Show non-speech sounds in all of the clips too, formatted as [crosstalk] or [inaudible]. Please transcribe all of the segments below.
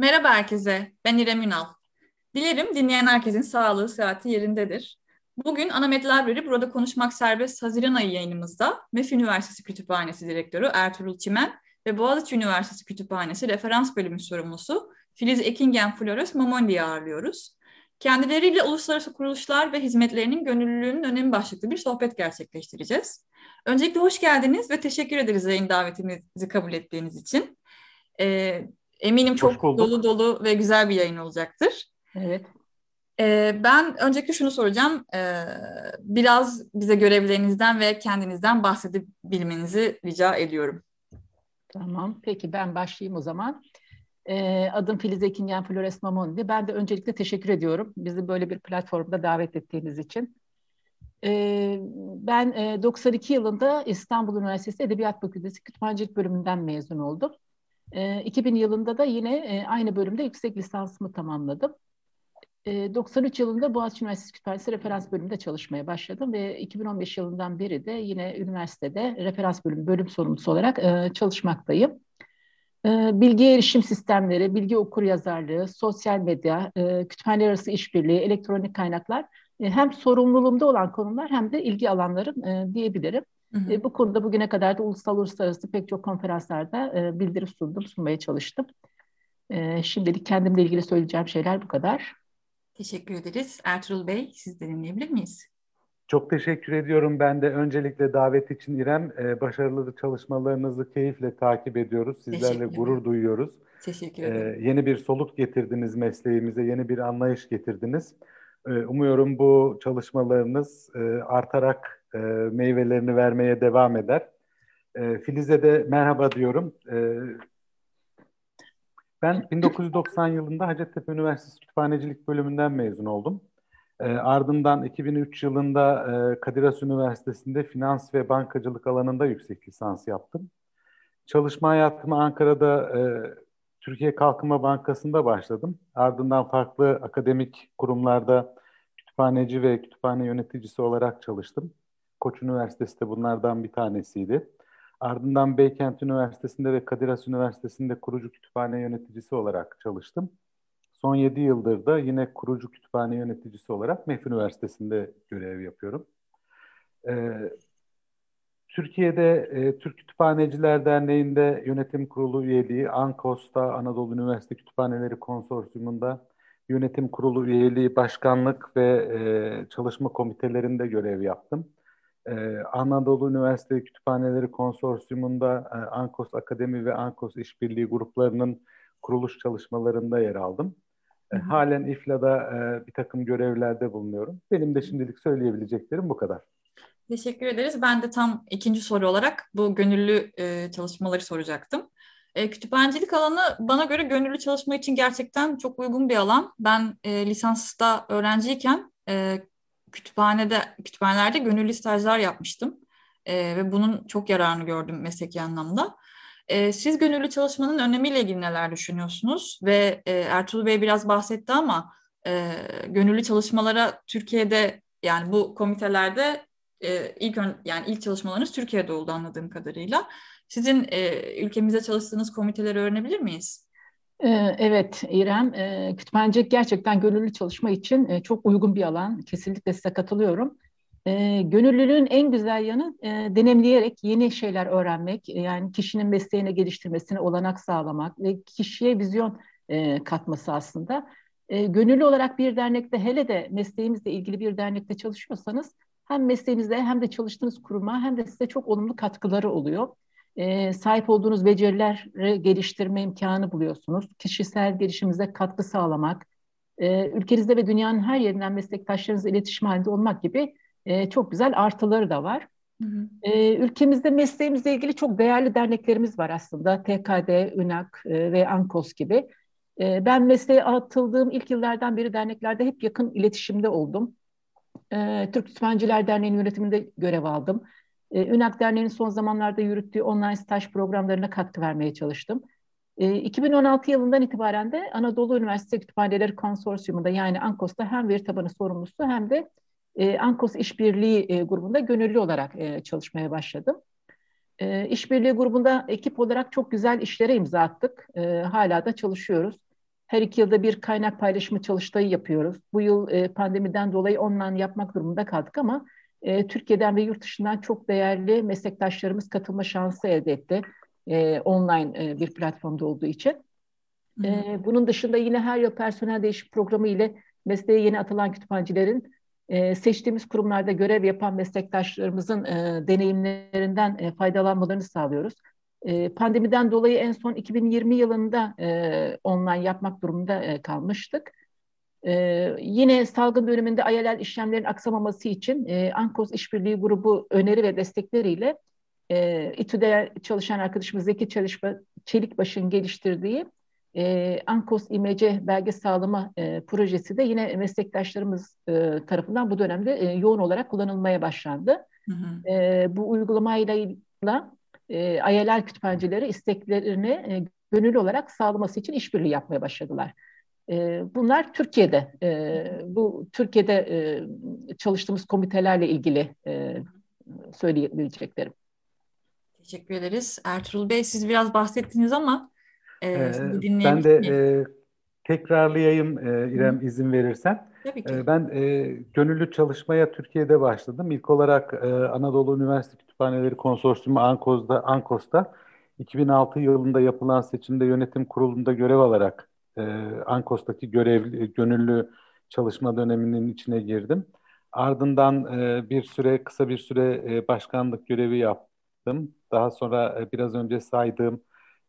Merhaba herkese, ben İrem Ünal. Dilerim dinleyen herkesin sağlığı, sıhhati yerindedir. Bugün Anamed Library Burada Konuşmak Serbest Haziran ayı yayınımızda MEF Üniversitesi Kütüphanesi Direktörü Ertuğrul Çimen ve Boğaziçi Üniversitesi Kütüphanesi Referans Bölümü Sorumlusu Filiz Ekingen Flores Mamondi'yi ağırlıyoruz. Kendileriyle uluslararası kuruluşlar ve hizmetlerinin gönüllülüğünün önemi başlıklı bir sohbet gerçekleştireceğiz. Öncelikle hoş geldiniz ve teşekkür ederiz yayın davetimizi kabul ettiğiniz için. Ee, eminim çok dolu dolu ve güzel bir yayın olacaktır. Evet. Ee, ben öncelikle şunu soracağım. Ee, biraz bize görevlerinizden ve kendinizden bahsedebilmenizi rica ediyorum. Tamam. Peki ben başlayayım o zaman. Ee, adım Filiz Ekingen Flores Mamondi. Ben de öncelikle teşekkür ediyorum. Bizi böyle bir platformda davet ettiğiniz için. Ee, ben e, 92 yılında İstanbul Üniversitesi Edebiyat Fakültesi Kütüphanecilik bölümünden mezun oldum. E, 2000 yılında da yine e, aynı bölümde yüksek lisansımı tamamladım. E, 93 yılında Boğaziçi Üniversitesi Kütüphanesi referans bölümünde çalışmaya başladım ve 2015 yılından beri de yine üniversitede referans bölüm bölüm sorumlusu olarak e, çalışmaktayım. Bilgi erişim sistemleri, bilgi okur yazarlığı, sosyal medya, kütüphane arası işbirliği, elektronik kaynaklar hem sorumluluğumda olan konular hem de ilgi alanlarım diyebilirim. Hı hı. E, bu konuda bugüne kadar da ulusal uluslararası pek çok konferanslarda e, bildiri sundum, sunmaya çalıştım. E, şimdilik kendimle ilgili söyleyeceğim şeyler bu kadar. Teşekkür ederiz. Ertuğrul Bey, siz de dinleyebilir miyiz? Çok teşekkür ediyorum. Ben de öncelikle davet için İrem, e, başarılı çalışmalarınızı keyifle takip ediyoruz. Sizlerle gurur duyuyoruz. Teşekkür ederim. E, yeni bir soluk getirdiniz mesleğimize, yeni bir anlayış getirdiniz. E, umuyorum bu çalışmalarınız e, artarak e, meyvelerini vermeye devam eder. E, Filiz'e de merhaba diyorum. Ben 1990 yılında Hacettepe Üniversitesi Kütüphanecilik bölümünden mezun oldum. Ardından 2003 yılında Kadir Has Üniversitesi'nde finans ve bankacılık alanında yüksek lisans yaptım. Çalışma hayatımı Ankara'da Türkiye Kalkınma Bankası'nda başladım. Ardından farklı akademik kurumlarda kütüphaneci ve kütüphane yöneticisi olarak çalıştım. Koç Üniversitesi de bunlardan bir tanesiydi. Ardından Beykent Üniversitesi'nde ve Kadir Has Üniversitesi'nde kurucu kütüphane yöneticisi olarak çalıştım. Son 7 yıldır da yine kurucu kütüphane yöneticisi olarak MEF Üniversitesi'nde görev yapıyorum. Ee, Türkiye'de e, Türk Kütüphaneciler Derneği'nde yönetim kurulu üyeliği, ANKOS'ta Anadolu Üniversite Kütüphaneleri Konsorsiyumu'nda yönetim kurulu üyeliği, başkanlık ve e, çalışma komitelerinde görev yaptım. Ee, Anadolu Üniversitesi Kütüphaneleri Konsorsiyumunda e, Ankos Akademi ve Ankos İşbirliği gruplarının kuruluş çalışmalarında yer aldım. E. Halen İFLA'da e, bir takım görevlerde bulunuyorum. Benim de şimdilik söyleyebileceklerim bu kadar. Teşekkür ederiz. Ben de tam ikinci soru olarak bu gönüllü e, çalışmaları soracaktım. E, kütüphanecilik alanı bana göre gönüllü çalışma için gerçekten çok uygun bir alan. Ben e, lisansta öğrenciyken e, kütüphanede kütüphanelerde gönüllü stajlar yapmıştım e, ve bunun çok yararını gördüm mesleki anlamda. E, siz gönüllü çalışmanın önemiyle ilgili neler düşünüyorsunuz? Ve e, Ertuğrul Bey biraz bahsetti ama e, gönüllü çalışmalara Türkiye'de yani bu komitelerde e, ilk ön, yani ilk çalışmalarınız Türkiye'de oldu anladığım kadarıyla. Sizin e, ülkemizde çalıştığınız komiteleri öğrenebilir miyiz? Evet İrem, kütüphanecilik gerçekten gönüllü çalışma için çok uygun bir alan. Kesinlikle size katılıyorum. Gönüllülüğün en güzel yanı deneyimleyerek yeni şeyler öğrenmek, yani kişinin mesleğine geliştirmesine olanak sağlamak ve kişiye vizyon katması aslında. Gönüllü olarak bir dernekte hele de mesleğimizle ilgili bir dernekte çalışıyorsanız hem mesleğinizde hem de çalıştığınız kuruma hem de size çok olumlu katkıları oluyor e, sahip olduğunuz becerileri geliştirme imkanı buluyorsunuz. Kişisel gelişimize katkı sağlamak, e, ülkenizde ve dünyanın her yerinden meslektaşlarınızla iletişim halinde olmak gibi e, çok güzel artıları da var. Hı hı. E, ülkemizde mesleğimizle ilgili çok değerli derneklerimiz var aslında. TKD, ÜNAK e, ve ANKOS gibi. E, ben mesleğe atıldığım ilk yıllardan beri derneklerde hep yakın iletişimde oldum. E, Türk Kütüphaneciler Derneği'nin yönetiminde görev aldım. E, Ünak Derneği'nin son zamanlarda yürüttüğü online staj programlarına katkı vermeye çalıştım. E, 2016 yılından itibaren de Anadolu Üniversitesi Kütüphaneleri Konsorsiyumu'nda yani ANKOS'ta hem veri tabanı sorumlusu hem de e, ANKOS İşbirliği e, grubunda gönüllü olarak e, çalışmaya başladım. E, işbirliği grubunda ekip olarak çok güzel işlere imza attık. E, hala da çalışıyoruz. Her iki yılda bir kaynak paylaşımı çalıştayı yapıyoruz. Bu yıl e, pandemiden dolayı online yapmak durumunda kaldık ama e, Türkiye'den ve yurt dışından çok değerli meslektaşlarımız katılma şansı elde etti. E, online e, bir platformda olduğu için. E, bunun dışında yine her yıl personel değişik programı ile mesleğe yeni atılan kütüphanecilerin e, seçtiğimiz kurumlarda görev yapan meslektaşlarımızın e, deneyimlerinden e, faydalanmalarını sağlıyoruz. E, pandemiden dolayı en son 2020 yılında e, online yapmak durumunda e, kalmıştık. E, yine salgın döneminde ILL işlemlerin aksamaması için e, Ankos İşbirliği Grubu öneri ve destekleriyle e, İTÜ'de çalışan arkadaşımız Zeki Çalışma, Çelikbaş'ın geliştirdiği e, Ankos İMC belge sağlama e, projesi de yine meslektaşlarımız e, tarafından bu dönemde e, yoğun olarak kullanılmaya başlandı. Hı hı. E, bu uygulamayla e, ILL kütüphanecileri isteklerini e, gönüllü olarak sağlaması için işbirliği yapmaya başladılar. E, bunlar Türkiye'de, e, bu Türkiye'de e, çalıştığımız komitelerle ilgili e, söyleyebileceklerim. Teşekkür ederiz. Ertuğrul Bey siz biraz bahsettiniz ama e, ee, ben de e, tekrarlayayım e, İrem Hı. izin verirsen. Tabii ki. E, ben e, gönüllü çalışmaya Türkiye'de başladım. İlk olarak e, Anadolu Üniversite Kütüphaneleri Konsorsiyumu Ankoz'da, Ankos'ta 2006 yılında yapılan seçimde yönetim kurulunda görev alarak e, Ankos'taki görev gönüllü çalışma döneminin içine girdim. Ardından e, bir süre kısa bir süre e, başkanlık görevi yaptım. Daha sonra e, biraz önce saydığım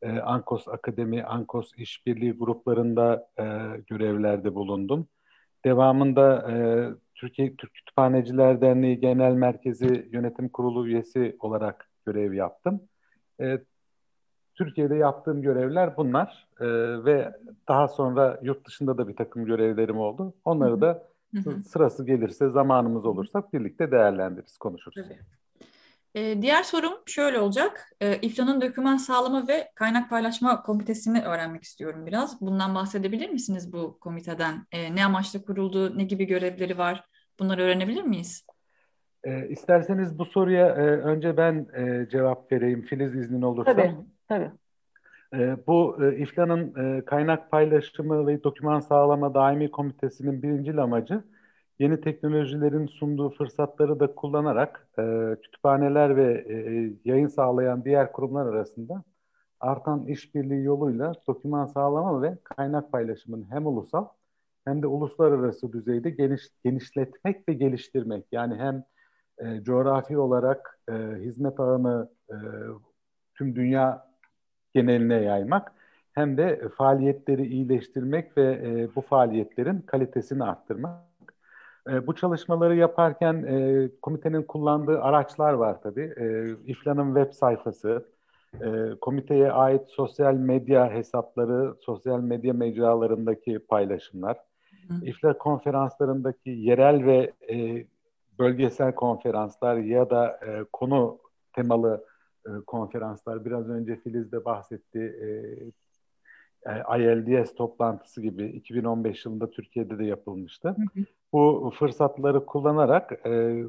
e, Ankos Akademi, Ankos İşbirliği gruplarında e, görevlerde bulundum. Devamında e, Türkiye Türk Kütüphaneciler Derneği Genel Merkezi Yönetim Kurulu üyesi olarak görev yaptım. E, Türkiye'de yaptığım görevler bunlar e, ve daha sonra yurt dışında da bir takım görevlerim oldu. Onları da hı hı. sırası gelirse, zamanımız olursa birlikte değerlendiririz, konuşuruz. Tabii. Ee, diğer sorum şöyle olacak. Ee, İFLA'nın doküman sağlama ve kaynak paylaşma komitesini öğrenmek istiyorum biraz. Bundan bahsedebilir misiniz bu komiteden? Ee, ne amaçla kuruldu, ne gibi görevleri var? Bunları öğrenebilir miyiz? E, isterseniz bu soruya e, önce ben e, cevap vereyim Filiz iznin olursa. Tabii, tabii. E, bu e, İFLA'nın e, kaynak paylaşımı ve doküman sağlama daimi komitesinin birinci amacı yeni teknolojilerin sunduğu fırsatları da kullanarak e, kütüphaneler ve e, yayın sağlayan diğer kurumlar arasında artan işbirliği yoluyla doküman sağlama ve kaynak paylaşımını hem ulusal hem de uluslararası düzeyde geniş, genişletmek ve geliştirmek. Yani hem e, coğrafi olarak e, hizmet ağını e, tüm dünya geneline yaymak hem de faaliyetleri iyileştirmek ve e, bu faaliyetlerin kalitesini arttırmak. E, bu çalışmaları yaparken e, komitenin kullandığı araçlar var tabii. E, İFLA'nın web sayfası, e, komiteye ait sosyal medya hesapları, sosyal medya mecralarındaki paylaşımlar, Hı. İFLA konferanslarındaki yerel ve e, bölgesel konferanslar ya da e, konu temalı e, konferanslar. Biraz önce Filiz de bahsetti. E, ILDS toplantısı gibi 2015 yılında Türkiye'de de yapılmıştı. Hı hı bu fırsatları kullanarak e,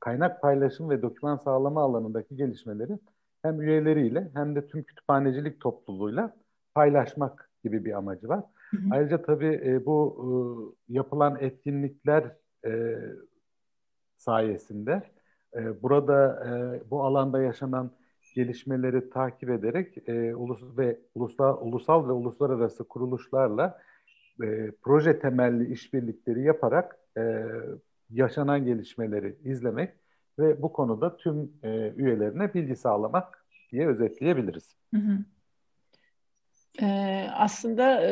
kaynak paylaşım ve doküman sağlama alanındaki gelişmeleri hem üyeleriyle hem de tüm kütüphanecilik topluluğuyla paylaşmak gibi bir amacı var. Hı hı. Ayrıca tabii e, bu e, yapılan etkinlikler e, sayesinde e, burada e, bu alanda yaşanan gelişmeleri takip ederek e, ulus ve ulusal, ulusal ve uluslararası kuruluşlarla e, proje temelli işbirlikleri yaparak e, yaşanan gelişmeleri izlemek ve bu konuda tüm e, üyelerine bilgi sağlamak diye özetleyebiliriz. Hı hı. Ee, aslında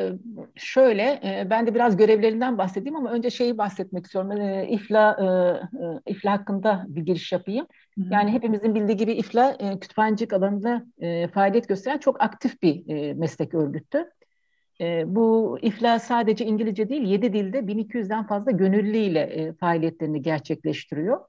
şöyle, ben de biraz görevlerinden bahsedeyim ama önce şeyi bahsetmek istiyorum. İFLA, e, İFLA hakkında bir giriş yapayım. Hı hı. Yani hepimizin bildiği gibi İFLA, e, kütüphanecilik alanında e, faaliyet gösteren çok aktif bir e, meslek örgütü. E, bu iflas sadece İngilizce değil, yedi dilde 1200'den fazla gönüllüyle e, faaliyetlerini gerçekleştiriyor.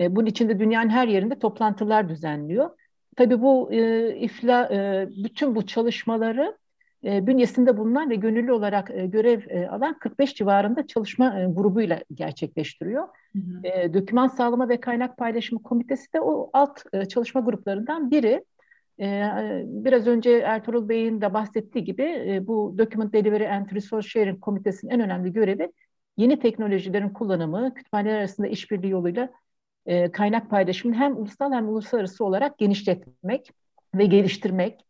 E, bunun içinde dünyanın her yerinde toplantılar düzenliyor. Tabii bu e, ifla, e, bütün bu çalışmaları e, bünyesinde bulunan ve gönüllü olarak e, görev e, alan 45 civarında çalışma e, grubuyla gerçekleştiriyor. Hı hı. E, Döküman Sağlama ve Kaynak Paylaşımı Komitesi de o alt e, çalışma gruplarından biri. Biraz önce Ertuğrul Bey'in de bahsettiği gibi bu Document Delivery and Resource Sharing Komitesi'nin en önemli görevi yeni teknolojilerin kullanımı, kütüphaneler arasında işbirliği yoluyla kaynak paylaşımını hem ulusal hem uluslararası olarak genişletmek ve geliştirmek,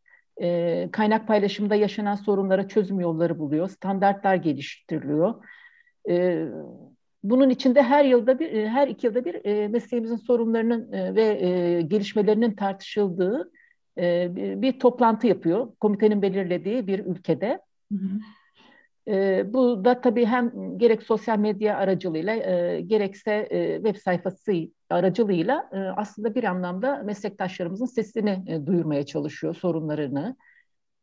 kaynak paylaşımında yaşanan sorunlara çözüm yolları buluyor, standartlar geliştiriliyor. Bunun içinde her yılda bir, her iki yılda bir mesleğimizin sorunlarının ve gelişmelerinin tartışıldığı bir, bir toplantı yapıyor. Komitenin belirlediği bir ülkede. Hı hı. E, bu da tabii hem gerek sosyal medya aracılığıyla e, gerekse e, web sayfası aracılığıyla e, aslında bir anlamda meslektaşlarımızın sesini e, duyurmaya çalışıyor, sorunlarını.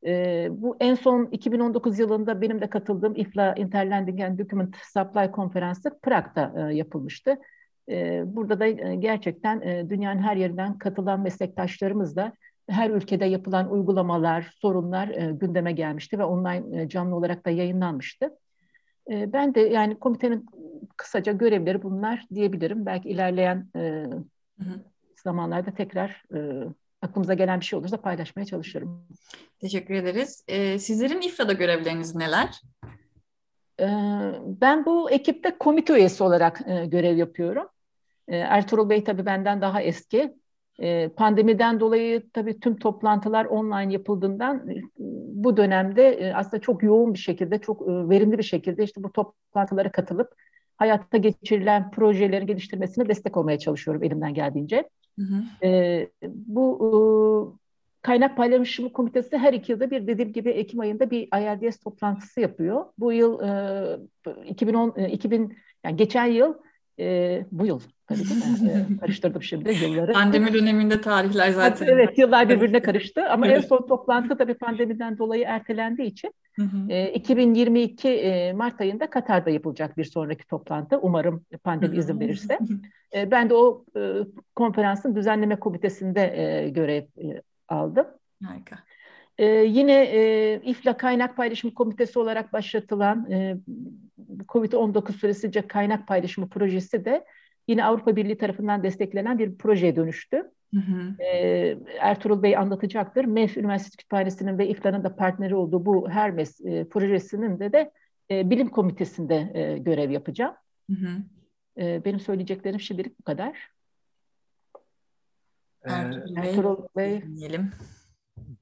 E, bu en son 2019 yılında benim de katıldığım IFLA Interlending and Document Supply konferansı Prag'da e, yapılmıştı. E, burada da e, gerçekten e, dünyanın her yerinden katılan meslektaşlarımız da her ülkede yapılan uygulamalar, sorunlar e, gündeme gelmişti ve online e, canlı olarak da yayınlanmıştı. E, ben de yani komitenin kısaca görevleri bunlar diyebilirim. Belki ilerleyen e, hı hı. zamanlarda tekrar e, aklımıza gelen bir şey olursa paylaşmaya çalışırım. Teşekkür ederiz. E, sizlerin İFRA'da görevleriniz neler? E, ben bu ekipte komite üyesi olarak e, görev yapıyorum. E, Ertuğrul Bey tabii benden daha eski. Ee, pandemiden dolayı tabii tüm toplantılar online yapıldığından e, bu dönemde e, aslında çok yoğun bir şekilde, çok e, verimli bir şekilde işte bu toplantılara katılıp hayatta geçirilen projelerin geliştirmesine destek olmaya çalışıyorum elimden geldiğince. Hı hı. E, bu e, kaynak paylaşımı komitesi her iki yılda bir dediğim gibi Ekim ayında bir IRDS toplantısı yapıyor. Bu yıl e, 2010 e, 2000 yani geçen yıl e, bu yıl tabii değil mi? [laughs] Karıştırdım şimdi yılları. Pandemi döneminde tarihler zaten. Evet yıllar birbirine karıştı ama en son toplantı tabii pandemiden dolayı ertelendiği için E, 2022 e, Mart ayında Katar'da yapılacak bir sonraki toplantı. Umarım pandemi izin verirse. [laughs] E, ben de o e, konferansın düzenleme komitesinde e, görev e, aldım. Harika. Ee, yine e, İFLA Kaynak Paylaşımı Komitesi olarak başlatılan e, COVID-19 süresince kaynak paylaşımı projesi de yine Avrupa Birliği tarafından desteklenen bir projeye dönüştü. Hı hı. E, Ertuğrul Bey anlatacaktır. MEF Üniversitesi Kütüphanesi'nin ve İFLA'nın da partneri olduğu bu Hermes e, projesinin de de e, bilim komitesinde e, görev yapacağım. Hı hı. E, benim söyleyeceklerim şimdilik bu kadar. Ertuğrul Bey, Ertuğrul Bey. Dinleyelim.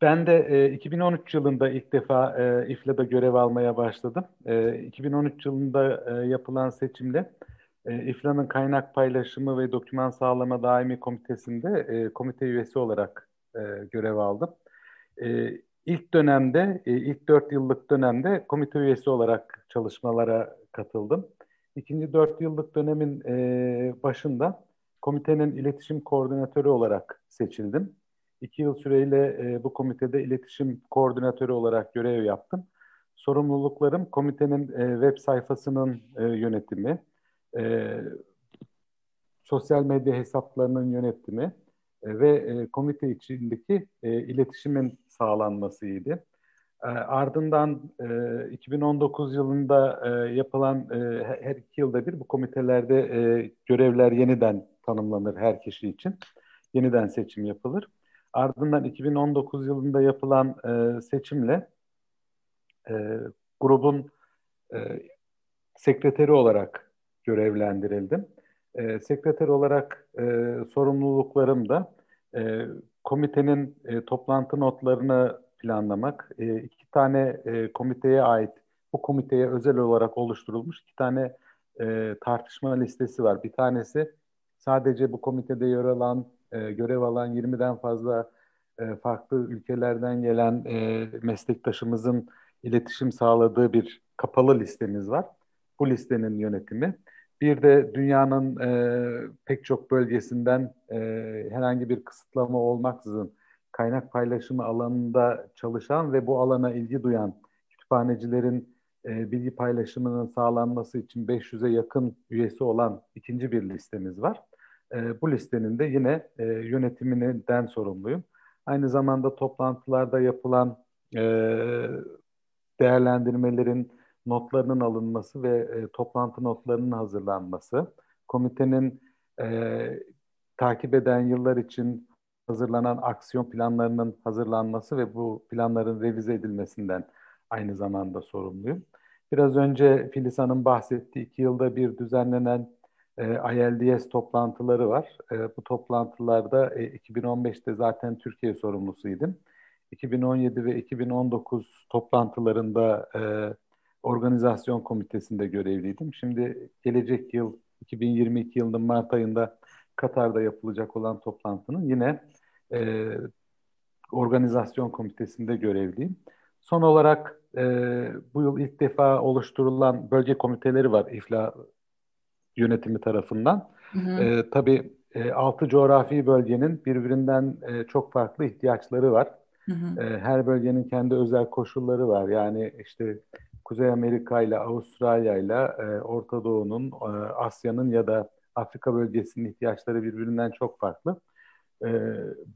Ben de e, 2013 yılında ilk defa e, İFLA'da görev almaya başladım. E, 2013 yılında e, yapılan seçimle e, İFLA'nın kaynak paylaşımı ve doküman sağlama daimi komitesinde e, komite üyesi olarak e, görev aldım. E, ilk dönemde, e, ilk dört yıllık dönemde komite üyesi olarak çalışmalara katıldım. İkinci dört yıllık dönemin e, başında komitenin iletişim koordinatörü olarak seçildim. İki yıl süreyle e, bu komitede iletişim koordinatörü olarak görev yaptım. Sorumluluklarım komitenin e, web sayfasının e, yönetimi, e, sosyal medya hesaplarının yönetimi e, ve e, komite içindeki e, iletişimin sağlanmasıydı. E, ardından e, 2019 yılında e, yapılan e, her iki yılda bir bu komitelerde e, görevler yeniden tanımlanır her kişi için. Yeniden seçim yapılır. Ardından 2019 yılında yapılan e, seçimle e, grubun e, sekreteri olarak görevlendirildim. E, sekreter olarak e, sorumluluklarım da e, komitenin e, toplantı notlarını planlamak, e, iki tane e, komiteye ait, bu komiteye özel olarak oluşturulmuş iki tane e, tartışma listesi var. Bir tanesi sadece bu komitede yer alan e, görev alan 20'den fazla e, farklı ülkelerden gelen e, meslektaşımızın iletişim sağladığı bir kapalı listemiz var. Bu listenin yönetimi. Bir de dünyanın e, pek çok bölgesinden e, herhangi bir kısıtlama olmaksızın kaynak paylaşımı alanında çalışan ve bu alana ilgi duyan kütüphanecilerin e, bilgi paylaşımının sağlanması için 500'e yakın üyesi olan ikinci bir listemiz var. E, bu listenin de yine e, yönetiminden sorumluyum. Aynı zamanda toplantılarda yapılan e, değerlendirmelerin notlarının alınması ve e, toplantı notlarının hazırlanması, komitenin e, takip eden yıllar için hazırlanan aksiyon planlarının hazırlanması ve bu planların revize edilmesinden aynı zamanda sorumluyum. Biraz önce Filiz Hanım bahsetti. iki yılda bir düzenlenen ILDS toplantıları var. E, bu toplantılarda e, 2015'te zaten Türkiye sorumlusuydım. 2017 ve 2019 toplantılarında e, organizasyon komitesinde görevliydim. Şimdi gelecek yıl 2022 yılının Mart ayında Katar'da yapılacak olan toplantının yine e, organizasyon komitesinde görevliyim. Son olarak e, bu yıl ilk defa oluşturulan bölge komiteleri var İFLA yönetimi tarafından. Hı hı. E, tabii e, altı coğrafi bölgenin birbirinden e, çok farklı ihtiyaçları var. Hı hı. E, her bölgenin kendi özel koşulları var. Yani işte Kuzey Amerika ile Avustralya ile e, Orta Doğu'nun, e, Asya'nın ya da Afrika bölgesinin ihtiyaçları birbirinden çok farklı. E,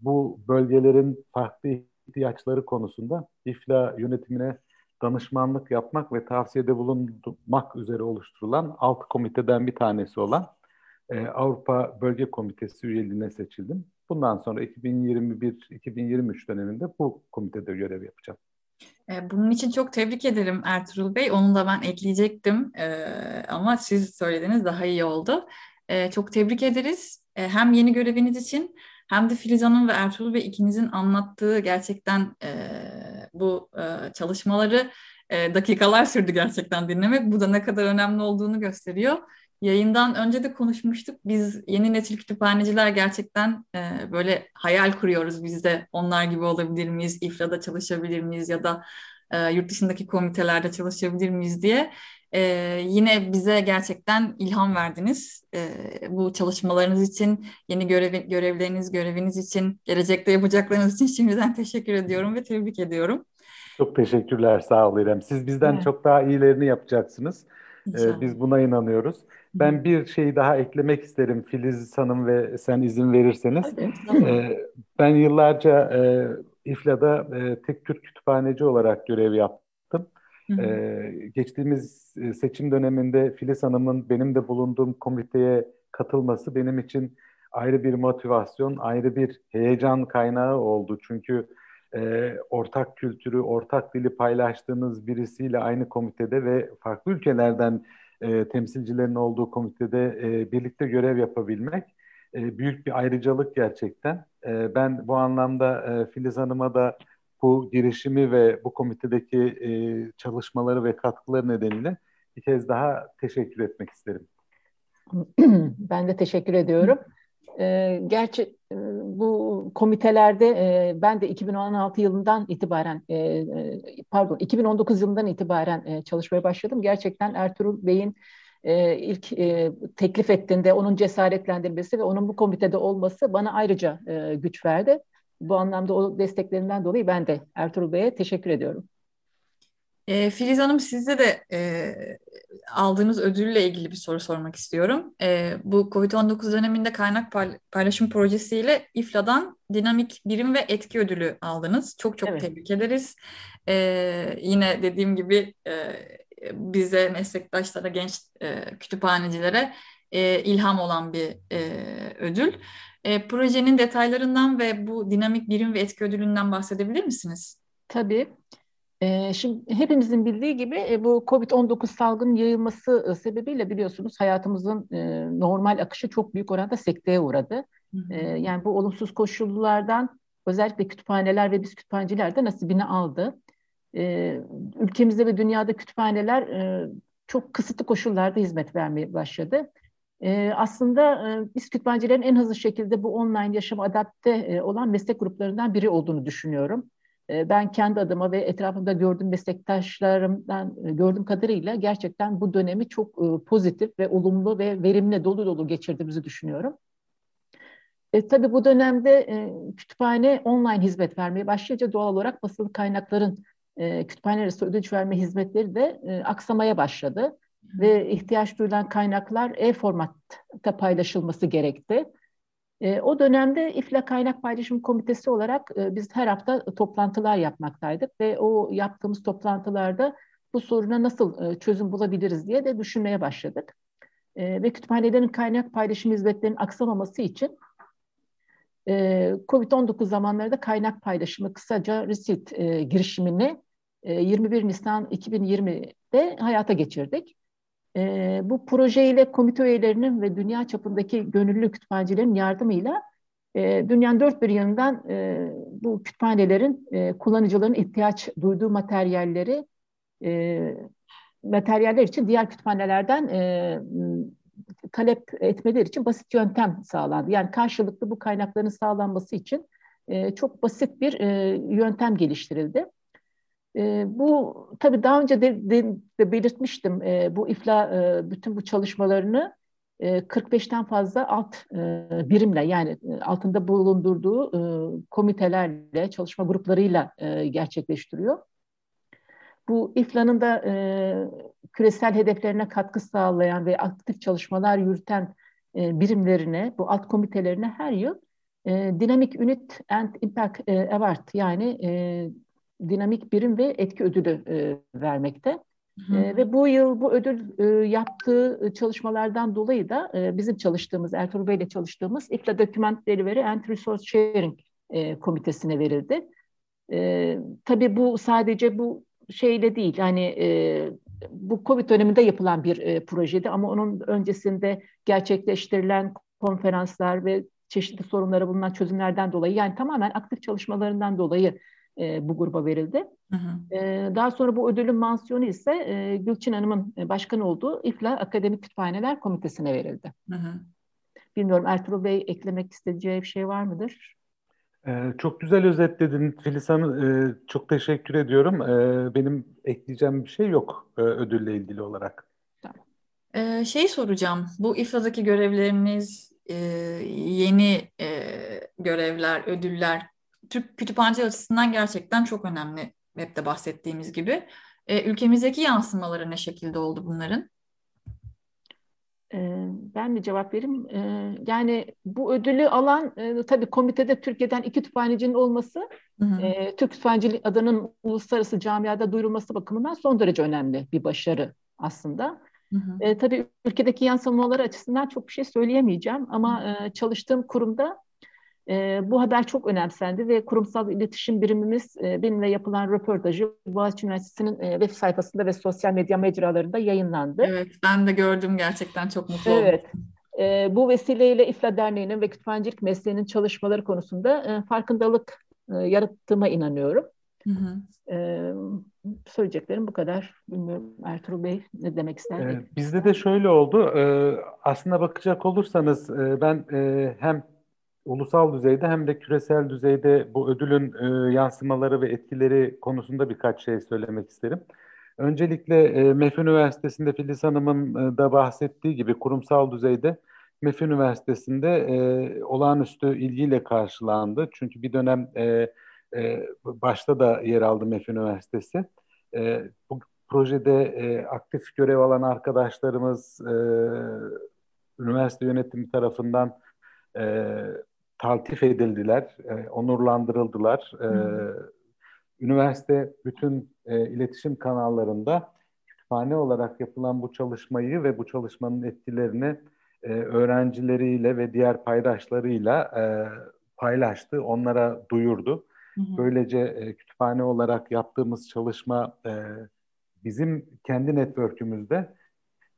bu bölgelerin farklı ihtiyaçları konusunda İFLA yönetimine danışmanlık yapmak ve tavsiyede bulunmak üzere oluşturulan alt komiteden bir tanesi olan e, Avrupa Bölge Komitesi üyeliğine seçildim. Bundan sonra 2021-2023 döneminde bu komitede görev yapacağım. E, bunun için çok tebrik ederim Ertuğrul Bey. Onu da ben ekleyecektim ee, ama siz söylediniz daha iyi oldu. Ee, çok tebrik ederiz. Ee, hem yeni göreviniz için hem de Filiz Hanım ve Ertuğrul Bey ikinizin anlattığı gerçekten e, bu e, çalışmaları e, dakikalar sürdü gerçekten dinlemek. Bu da ne kadar önemli olduğunu gösteriyor. Yayından önce de konuşmuştuk. Biz yeni nesil kütüphaneciler gerçekten e, böyle hayal kuruyoruz biz de. Onlar gibi olabilir miyiz? İFLA'da çalışabilir miyiz? Ya da e, yurt dışındaki komitelerde çalışabilir miyiz diye. E, yine bize gerçekten ilham verdiniz. E, bu çalışmalarınız için, yeni görev, görevleriniz, göreviniz için, gelecekte yapacaklarınız için şimdiden teşekkür ediyorum ve tebrik ediyorum. Çok teşekkürler, sağ ol İrem. Siz bizden evet. çok daha iyilerini yapacaksınız. Ee, biz buna inanıyoruz. Ben bir şey daha eklemek isterim Filiz Hanım ve sen izin verirseniz. Ee, ben yıllarca e, İFLA'da e, tek Türk kütüphaneci olarak görev yaptım. Geçtiğimiz e, seçim döneminde Filiz Hanım'ın benim de bulunduğum komiteye katılması benim için ayrı bir motivasyon, ayrı bir heyecan kaynağı oldu. Çünkü e, ortak kültürü, ortak dili paylaştığınız birisiyle aynı komitede ve farklı ülkelerden e, temsilcilerin olduğu komitede e, birlikte görev yapabilmek e, büyük bir ayrıcalık gerçekten. E, ben bu anlamda e, Filiz Hanım'a da bu girişimi ve bu komitedeki e, çalışmaları ve katkıları nedeniyle bir kez daha teşekkür etmek isterim. [clears throat] Ben de teşekkür ediyorum. E, gerçi e, bu komitelerde e, ben de 2016 yılından itibaren pardon 2019 yılından itibaren çalışmaya başladım. Gerçekten Ertuğrul Bey'in ilk teklif ettiğinde onun cesaretlendirmesi ve onun bu komitede olması bana ayrıca güç verdi. Bu anlamda o desteklerinden dolayı ben de Ertuğrul Bey'e teşekkür ediyorum. E, Filiz Hanım sizde de e, aldığınız ödülle ilgili bir soru sormak istiyorum. E, bu COVID-19 döneminde kaynak paylaşım projesiyle İFLA'dan dinamik birim ve etki ödülü aldınız. Çok çok evet. tebrik ederiz. E, yine dediğim gibi e, bize, meslektaşlara, genç e, kütüphanecilere e, ilham olan bir e, ödül. E, projenin detaylarından ve bu dinamik birim ve etki ödülünden bahsedebilir misiniz? Tabii. E, şimdi hepimizin bildiği gibi e, bu COVID-19 salgının yayılması e, sebebiyle biliyorsunuz hayatımızın normal akışı çok büyük oranda sekteye uğradı. Hı hı. Yani bu olumsuz koşullardan özellikle kütüphaneler ve biz kütüphaneciler de nasibini aldı. Ülkemizde ve dünyada kütüphaneler çok kısıtlı koşullarda hizmet vermeye başladı. E, aslında e, biz kütüphanecilerin en hızlı şekilde bu online yaşama adapte e, olan meslek gruplarından biri olduğunu düşünüyorum. E, ben kendi adıma ve etrafımda gördüğüm meslektaşlarımdan e, gördüğüm kadarıyla gerçekten bu dönemi çok e, pozitif ve olumlu ve verimli dolu dolu geçirdiğimizi düşünüyorum. E, tabii bu dönemde e, kütüphane online hizmet vermeye başlayınca doğal olarak basılı kaynakların e, kütüphane arası ödünç verme hizmetleri de e, aksamaya başladı ve ihtiyaç duyulan kaynaklar e-formatta paylaşılması gerekti. E, o dönemde İFLA Kaynak Paylaşım Komitesi olarak e, biz her hafta toplantılar yapmaktaydık ve o yaptığımız toplantılarda bu soruna nasıl e, çözüm bulabiliriz diye de düşünmeye başladık. E, ve kütüphanelerin kaynak paylaşım hizmetlerinin aksamaması için e, Covid-19 zamanlarında kaynak paylaşımı kısaca RESIT e, girişimini e, 21 Nisan 2020'de hayata geçirdik. E, bu projeyle komite üyelerinin ve dünya çapındaki gönüllü kütüphanecilerin yardımıyla e, dünyanın dört bir yanından e, bu kütüphanelerin e, kullanıcıların ihtiyaç duyduğu materyalleri e, materyaller için diğer kütüphanelerden e, talep etmeleri için basit yöntem sağlandı. Yani karşılıklı bu kaynakların sağlanması için e, çok basit bir e, yöntem geliştirildi. E, bu tabii daha önce de, de, de belirtmiştim e, bu ifla e, bütün bu çalışmalarını e, 45'ten fazla alt e, birimle yani e, altında bulundurduğu e, komitelerle çalışma gruplarıyla e, gerçekleştiriyor. Bu İFLA'nın da e, küresel hedeflerine katkı sağlayan ve aktif çalışmalar yürüten e, birimlerine, bu alt komitelerine her yıl e, Dynamic Unit and Impact e, Award yani e, dinamik birim ve etki ödülü e, vermekte. E, ve bu yıl bu ödül e, yaptığı çalışmalardan dolayı da e, bizim çalıştığımız, Ertuğrul Bey ile çalıştığımız İFLA Document Delivery and Resource Sharing e, komitesine verildi. E, tabii bu sadece bu şeyle değil hani e, bu Covid döneminde yapılan bir e, projeydi ama onun öncesinde gerçekleştirilen konferanslar ve çeşitli sorunlara bulunan çözümlerden dolayı yani tamamen aktif çalışmalarından dolayı e, bu gruba verildi. Hı hı. E, daha sonra bu ödülün mansiyonu ise e, Gülçin Hanım'ın e, başkan olduğu İFLA Akademik Kütüphaneler Komitesi'ne verildi. Hı hı. Bilmiyorum Ertuğrul Bey eklemek isteyeceği bir şey var mıdır? Ee, çok güzel özetledin Filiz Hanım. Ee, çok teşekkür ediyorum. Ee, benim ekleyeceğim bir şey yok e, ödülle ilgili olarak. Ee, şey soracağım. Bu İFA'daki görevleriniz, e, yeni e, görevler, ödüller Türk kütüphaneci açısından gerçekten çok önemli. Hep de bahsettiğimiz gibi. E, ülkemizdeki yansımaları ne şekilde oldu bunların? Ben mi cevap vereyim? Yani bu ödülü alan tabii komitede Türkiye'den iki kütüphanecinin olması hı hı. Türk kütüphanecilik adının uluslararası camiada duyurulması bakımından son derece önemli bir başarı aslında. Hı hı. E, tabii ülkedeki yansımaları açısından çok bir şey söyleyemeyeceğim ama e, çalıştığım kurumda e, bu haber çok önemsendi ve kurumsal iletişim birimimiz e, benimle yapılan röportajı Boğaziçi Üniversitesi'nin e, web sayfasında ve sosyal medya mecralarında yayınlandı. Evet, ben de gördüm gerçekten çok mutlu oldum. Evet. E, bu vesileyle İFLA Derneği'nin ve kütüphanecilik mesleğinin çalışmaları konusunda e, farkındalık e, yarattığıma inanıyorum. Hı hı. E, söyleyeceklerim bu kadar. Bilmiyorum Ertuğrul Bey ne demek ister? Ee, bizde de şöyle oldu. Ee, aslında bakacak olursanız e, ben e, hem ulusal düzeyde hem de küresel düzeyde bu ödülün e, yansımaları ve etkileri konusunda birkaç şey söylemek isterim. Öncelikle e, MEF Üniversitesi'nde Filiz Hanım'ın e, da bahsettiği gibi kurumsal düzeyde MEF Üniversitesi'nde e, olağanüstü ilgiyle karşılandı. Çünkü bir dönem e, e, başta da yer aldı MEF Üniversitesi. E, bu projede e, aktif görev alan arkadaşlarımız e, üniversite yönetimi tarafından e, taltif edildiler, e, onurlandırıldılar. E, üniversite bütün e, iletişim kanallarında kütüphane olarak yapılan bu çalışmayı ve bu çalışmanın etkilerini e, öğrencileriyle ve diğer paydaşlarıyla e, paylaştı, onlara duyurdu. Hı hı. Böylece e, kütüphane olarak yaptığımız çalışma e, bizim kendi network'ümüzde,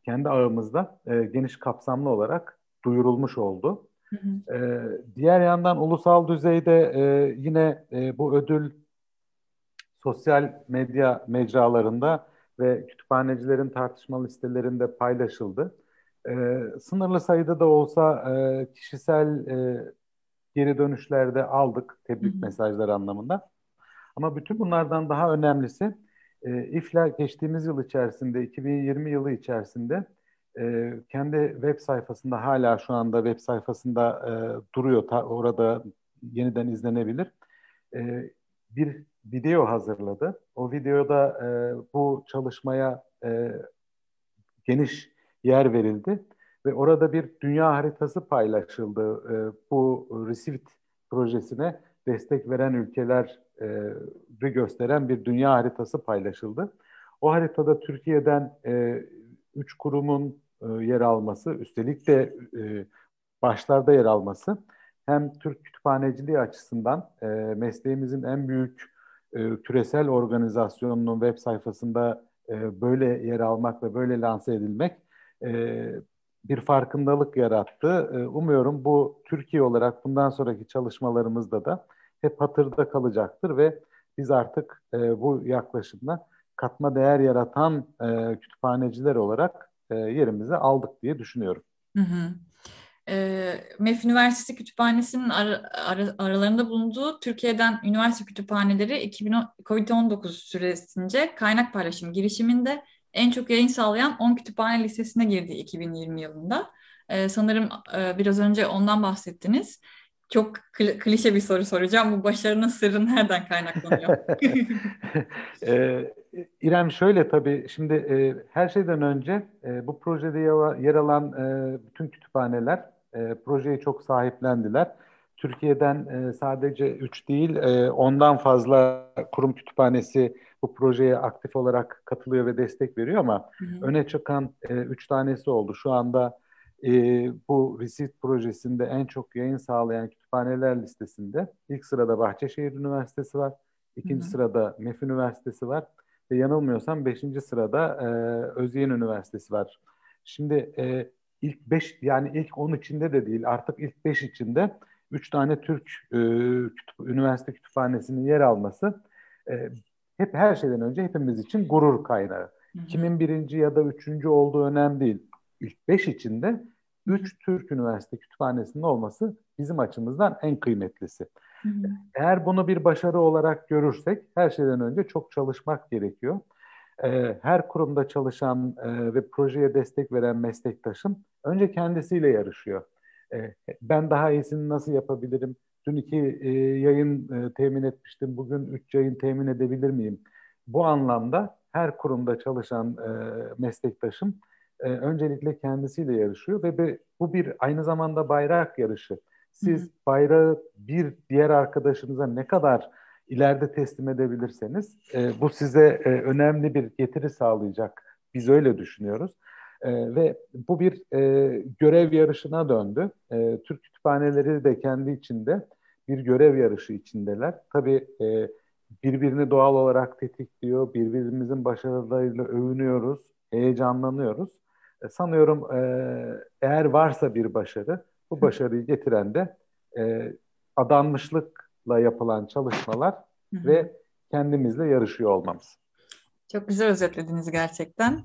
kendi ağımızda e, geniş kapsamlı olarak duyurulmuş oldu. Hı hı. E, diğer yandan ulusal düzeyde e, yine e, bu ödül sosyal medya mecralarında ve kütüphanecilerin tartışma listelerinde paylaşıldı. E, sınırlı sayıda da olsa e, kişisel e, geri dönüşlerde aldık tebrik hı hı. mesajları anlamında. Ama bütün bunlardan daha önemlisi e, İFLA geçtiğimiz yıl içerisinde, 2020 yılı içerisinde e, kendi web sayfasında hala şu anda web sayfasında e, duruyor. Ta, orada yeniden izlenebilir. E, bir video hazırladı. O videoda e, bu çalışmaya e, geniş yer verildi ve orada bir dünya haritası paylaşıldı. E, bu Receipt projesine destek veren ülkeler e, gösteren bir dünya haritası paylaşıldı. O haritada Türkiye'den e, üç kurumun e, yer alması, üstelik de e, başlarda yer alması hem Türk kütüphaneciliği açısından e, mesleğimizin en büyük e, küresel organizasyonunun web sayfasında böyle yer almak ve böyle lanse edilmek bir farkındalık yarattı. Umuyorum bu Türkiye olarak bundan sonraki çalışmalarımızda da hep hatırda kalacaktır ve biz artık bu yaklaşımla katma değer yaratan e, kütüphaneciler olarak e, yerimizi aldık diye düşünüyorum. Hı hı. E, MEF Üniversitesi Kütüphanesi'nin ar, ar, aralarında bulunduğu Türkiye'den üniversite kütüphaneleri 2010, COVID-19 süresince kaynak paylaşım girişiminde en çok yayın sağlayan 10 kütüphane listesine girdi 2020 yılında. E, sanırım e, biraz önce ondan bahsettiniz. Çok klişe bir soru soracağım. Bu başarının sırrı nereden kaynaklanıyor? ee, [laughs] [laughs] İrem şöyle tabii şimdi e, her şeyden önce e, bu projede yer alan e, bütün kütüphaneler e, projeyi çok sahiplendiler. Türkiye'den e, sadece 3 değil e, ondan fazla kurum kütüphanesi bu projeye aktif olarak katılıyor ve destek veriyor ama hı hı. öne çıkan 3 e, tanesi oldu. Şu anda e, bu Receipt projesinde en çok yayın sağlayan kütüphaneler listesinde ilk sırada Bahçeşehir Üniversitesi var. ikinci hı hı. sırada MEF Üniversitesi var. Ve yanılmıyorsam beşinci sırada e, Özyeğin Üniversitesi var. Şimdi e, ilk beş yani ilk on içinde de değil artık ilk beş içinde üç tane Türk e, kütüp, üniversite kütüphanesinin yer alması e, hep her şeyden önce hepimiz için gurur kaynağı. Kimin birinci ya da üçüncü olduğu önemli değil. İlk beş içinde üç Türk üniversite kütüphanesinin olması bizim açımızdan en kıymetlisi. Hı hı. Eğer bunu bir başarı olarak görürsek her şeyden önce çok çalışmak gerekiyor. Ee, her kurumda çalışan e, ve projeye destek veren meslektaşım önce kendisiyle yarışıyor. Ee, ben daha iyisini nasıl yapabilirim? Dün iki e, yayın e, temin etmiştim, bugün üç yayın temin edebilir miyim? Bu anlamda her kurumda çalışan meslektaşım öncelikle kendisiyle yarışıyor ve bu bir aynı zamanda bayrak yarışı. Siz bayrağı bir diğer arkadaşınıza ne kadar ileride teslim edebilirseniz e, bu size e, önemli bir getiri sağlayacak. Biz öyle düşünüyoruz. E, ve bu bir e, görev yarışına döndü. E, Türk kütüphaneleri de kendi içinde bir görev yarışı içindeler. Tabii e, birbirini doğal olarak tetikliyor, birbirimizin başarılarıyla övünüyoruz, heyecanlanıyoruz. E, sanıyorum e, eğer varsa bir başarı, bu başarıyı getiren de e, adanmışlıkla yapılan çalışmalar ve kendimizle yarışıyor olmamız. Çok güzel özetlediniz gerçekten.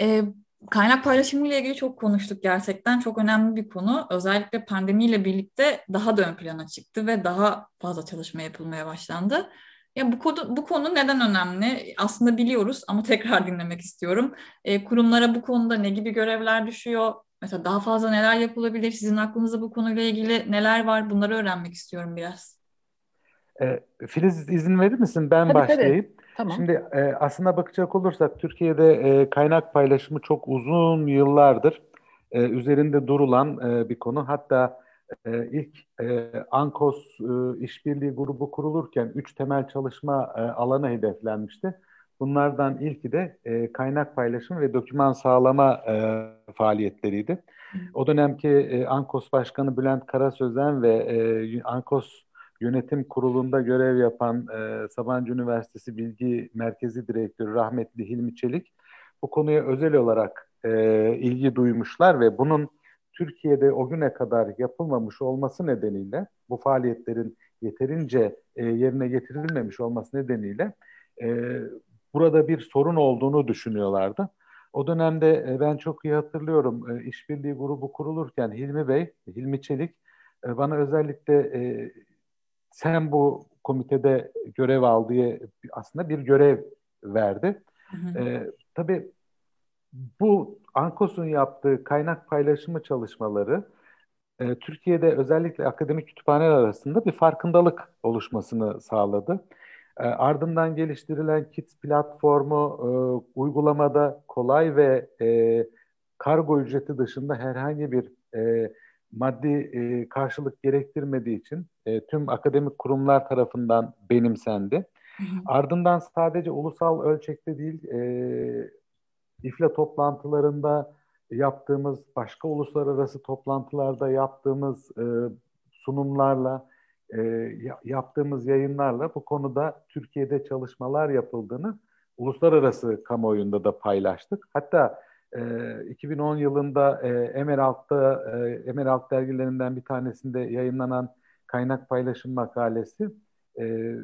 Ee, kaynak paylaşımı ile ilgili çok konuştuk gerçekten. Çok önemli bir konu. Özellikle pandemiyle birlikte daha da ön plana çıktı ve daha fazla çalışma yapılmaya başlandı. Ya bu konu, bu konu neden önemli? Aslında biliyoruz ama tekrar dinlemek istiyorum. E, kurumlara bu konuda ne gibi görevler düşüyor? Mesela daha fazla neler yapılabilir? Sizin aklınızda bu konuyla ilgili neler var? Bunları öğrenmek istiyorum biraz. E, Filiz izin verir misin? Ben tabii, başlayayım. Tabii. Tamam. Şimdi e, aslına bakacak olursak Türkiye'de e, kaynak paylaşımı çok uzun yıllardır e, üzerinde durulan e, bir konu. Hatta e, ilk e, ANKOS e, işbirliği grubu kurulurken üç temel çalışma e, alanı hedeflenmişti. Bunlardan ilki de e, kaynak paylaşım ve doküman sağlama e, faaliyetleriydi. O dönemki e, ANKOS Başkanı Bülent Karasözen ve e, ANKOS Yönetim Kurulu'nda görev yapan e, Sabancı Üniversitesi Bilgi Merkezi Direktörü rahmetli Hilmi Çelik bu konuya özel olarak e, ilgi duymuşlar ve bunun Türkiye'de o güne kadar yapılmamış olması nedeniyle bu faaliyetlerin yeterince e, yerine getirilmemiş olması nedeniyle e, burada bir sorun olduğunu düşünüyorlardı. O dönemde e, ben çok iyi hatırlıyorum e, işbirliği grubu kurulurken Hilmi Bey, Hilmi Çelik e, bana özellikle sen bu komitede görev al diye aslında bir görev verdi. Hı hı. E, tabii bu ANKOS'un yaptığı kaynak paylaşımı çalışmaları e, Türkiye'de özellikle akademik kütüphaneler arasında bir farkındalık oluşmasını sağladı. E, ardından geliştirilen KITS platformu e, uygulamada kolay ve e, kargo ücreti dışında herhangi bir e, maddi e, karşılık gerektirmediği için e, tüm akademik kurumlar tarafından benimsendi. Hı hı. Ardından sadece ulusal ölçekte değil, e, İFLA toplantılarında yaptığımız, başka uluslararası toplantılarda yaptığımız e, sunumlarla, e, yaptığımız yayınlarla bu konuda Türkiye'de çalışmalar yapıldığını uluslararası kamuoyunda da paylaştık. Hatta e, 2010 yılında e, Emerald'da e, Emerald dergilerinden bir tanesinde yayınlanan kaynak paylaşım makalesi e,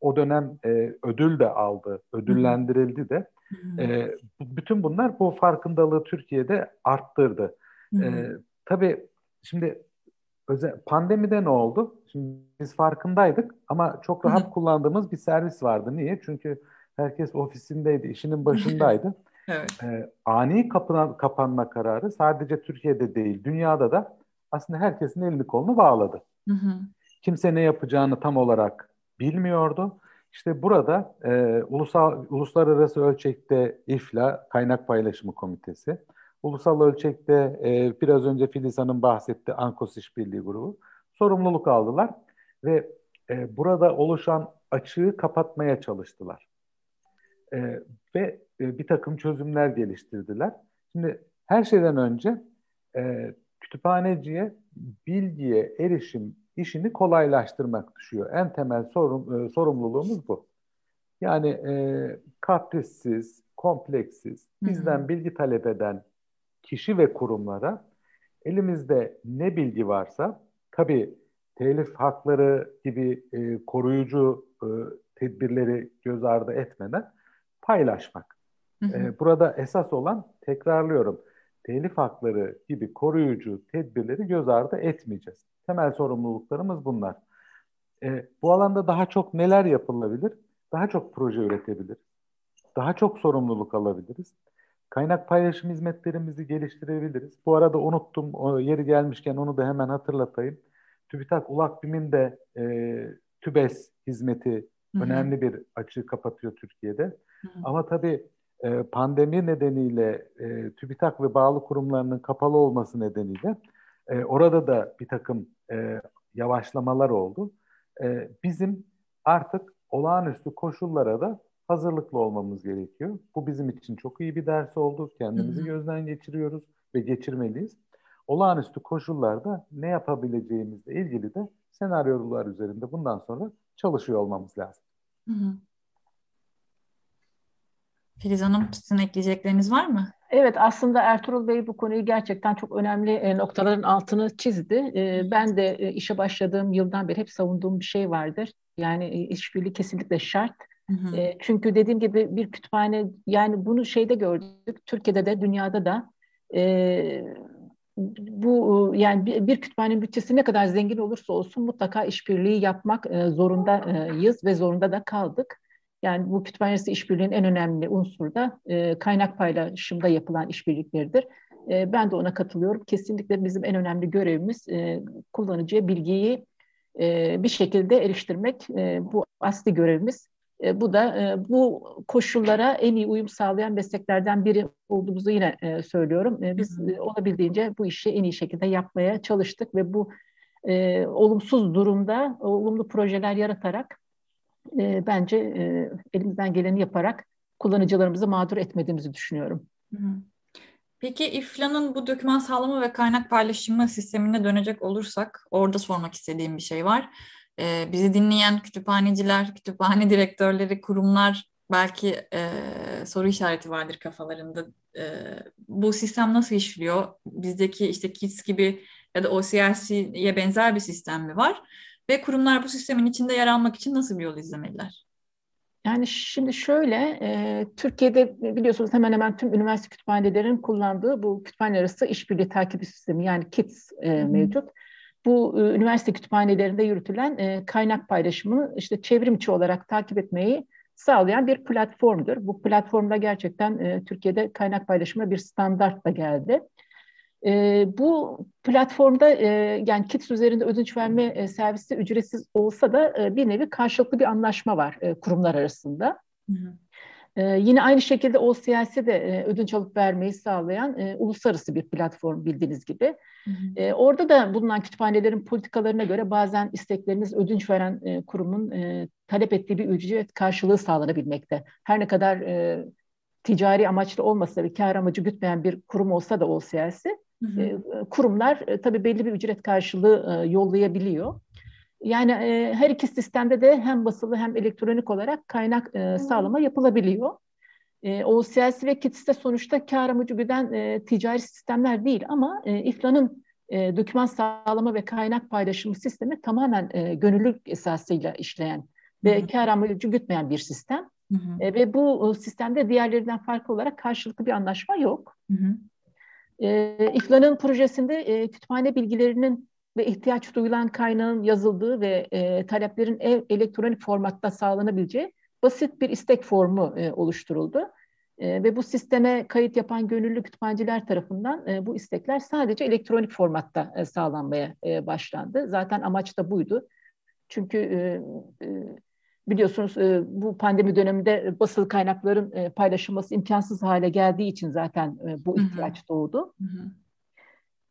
o dönem e, ödül de aldı, ödüllendirildi de. E, bütün bunlar bu farkındalığı Türkiye'de arttırdı. E, tabii şimdi özel, pandemide ne oldu? Şimdi biz farkındaydık ama çok rahat kullandığımız bir servis vardı. Niye? Çünkü herkes ofisindeydi, işinin başındaydı. [laughs] evet. E, ani kapına, kapanma kararı sadece Türkiye'de değil, dünyada da aslında herkesin elini kolunu bağladı. Hı hı. Kimse ne yapacağını tam olarak bilmiyordu. İşte burada e, ulusal uluslararası ölçekte İFLA Kaynak Paylaşımı Komitesi, ulusal ölçekte e, biraz önce Filiz Hanım bahsetti Ankos İşbirliği Grubu sorumluluk aldılar ve e, burada oluşan açığı kapatmaya çalıştılar. E, ve e, bir takım çözümler geliştirdiler. Şimdi her şeyden önce e, kütüphaneciye bilgiye erişim işini kolaylaştırmak düşüyor. En temel sorum, e, sorumluluğumuz bu. Yani e, kaprissiz, kompleksiz, bizden Hı-hı. bilgi talep eden kişi ve kurumlara elimizde ne bilgi varsa, tabii telif hakları gibi e, koruyucu e, tedbirleri göz ardı etmeden paylaşmak. Hı hı. E, burada esas olan, tekrarlıyorum, telif hakları gibi koruyucu tedbirleri göz ardı etmeyeceğiz. Temel sorumluluklarımız bunlar. E, bu alanda daha çok neler yapılabilir? Daha çok proje üretebiliriz. Daha çok sorumluluk alabiliriz. Kaynak paylaşım hizmetlerimizi geliştirebiliriz. Bu arada unuttum, o yeri gelmişken onu da hemen hatırlatayım. TÜBİTAK ULAKBİM'in de e, TÜBES hizmeti Hı-hı. önemli bir açığı kapatıyor Türkiye'de. Hı-hı. Ama tabii e, pandemi nedeniyle e, TÜBİTAK ve bağlı kurumlarının kapalı olması nedeniyle e, orada da bir takım e, yavaşlamalar oldu. E, bizim artık olağanüstü koşullara da hazırlıklı olmamız gerekiyor. Bu bizim için çok iyi bir ders oldu. Kendimizi gözden geçiriyoruz ve geçirmeliyiz. Olağanüstü koşullarda ne yapabileceğimizle ilgili de senaryolar üzerinde bundan sonra çalışıyor olmamız lazım. Hı hı. Filiz Hanım sizin ekleyecekleriniz var mı? Evet aslında Ertuğrul Bey bu konuyu gerçekten çok önemli e, noktaların altını çizdi. E, ben de e, işe başladığım yıldan beri hep savunduğum bir şey vardır. Yani işbirliği kesinlikle şart. Hı. Çünkü dediğim gibi bir kütüphane yani bunu şeyde gördük Türkiye'de de dünyada da bu yani bir, bir kütüphanenin bütçesi ne kadar zengin olursa olsun mutlaka işbirliği yapmak zorundayız ve zorunda da kaldık. Yani bu kütüphanesi işbirliğinin en önemli unsuru da e, kaynak paylaşımda yapılan işbirlikleridir. E, ben de ona katılıyorum. Kesinlikle bizim en önemli görevimiz e, kullanıcıya bilgiyi e, bir şekilde eriştirmek. E, bu asli görevimiz. E, bu da e, bu koşullara en iyi uyum sağlayan mesleklerden biri olduğumuzu yine e, söylüyorum. E, biz e, olabildiğince bu işi en iyi şekilde yapmaya çalıştık ve bu e, olumsuz durumda olumlu projeler yaratarak e, bence e, elimizden geleni yaparak kullanıcılarımızı mağdur etmediğimizi düşünüyorum. Peki İFLA'nın bu doküman sağlama ve kaynak paylaşımı sistemine dönecek olursak orada sormak istediğim bir şey var. Ee, bizi dinleyen kütüphaneciler, kütüphane direktörleri, kurumlar belki e, soru işareti vardır kafalarında. E, bu sistem nasıl işliyor? Bizdeki işte KITS gibi ya da OCRC'ye benzer bir sistem mi var? Ve kurumlar bu sistemin içinde yer almak için nasıl bir yol izlemeliler? Yani şimdi şöyle, e, Türkiye'de biliyorsunuz hemen hemen tüm üniversite kütüphanelerin kullandığı bu kütüphane arası işbirliği takibi sistemi yani KITS e, mevcut. Bu e, üniversite kütüphanelerinde yürütülen e, kaynak paylaşımını işte çevrimçi olarak takip etmeyi sağlayan bir platformdur. Bu platformda gerçekten e, Türkiye'de kaynak paylaşımına bir standart da geldi. E, bu platformda e, yani KITS üzerinde ödünç verme e, servisi ücretsiz olsa da e, bir nevi karşılıklı bir anlaşma var e, kurumlar arasında. Hı hı. E, yine aynı şekilde OCLC de e, ödünç alıp vermeyi sağlayan e, uluslararası bir platform bildiğiniz gibi. Hı hı. E, orada da bulunan kütüphanelerin politikalarına göre bazen istekleriniz ödünç veren e, kurumun e, talep ettiği bir ücret karşılığı sağlanabilmekte. Her ne kadar e, ticari amaçlı olmasa ve kar amacı gütmeyen bir kurum olsa da Hı hı. kurumlar tabii belli bir ücret karşılığı yollayabiliyor. Yani her iki sistemde de hem basılı hem elektronik olarak kaynak sağlama yapılabiliyor. o siyasi ve kitiste sonuçta kar amacı güden ticari sistemler değil ama İFLA'nın e, doküman sağlama ve kaynak paylaşımı sistemi tamamen e, gönüllülük esasıyla işleyen ve kar amacı gütmeyen bir sistem. Hı hı. E, ve bu sistemde diğerlerinden farklı olarak karşılıklı bir anlaşma yok. Hı hı. E, İFLA'nın projesinde e, kütüphane bilgilerinin ve ihtiyaç duyulan kaynağın yazıldığı ve e, taleplerin ev, elektronik formatta sağlanabileceği basit bir istek formu e, oluşturuldu. E, ve bu sisteme kayıt yapan gönüllü kütüphaneciler tarafından e, bu istekler sadece elektronik formatta e, sağlanmaya e, başlandı. Zaten amaç da buydu. Çünkü e, e, biliyorsunuz e, bu pandemi döneminde basılı kaynakların e, paylaşılması imkansız hale geldiği için zaten e, bu ihtiyaç doğdu. Hı hı.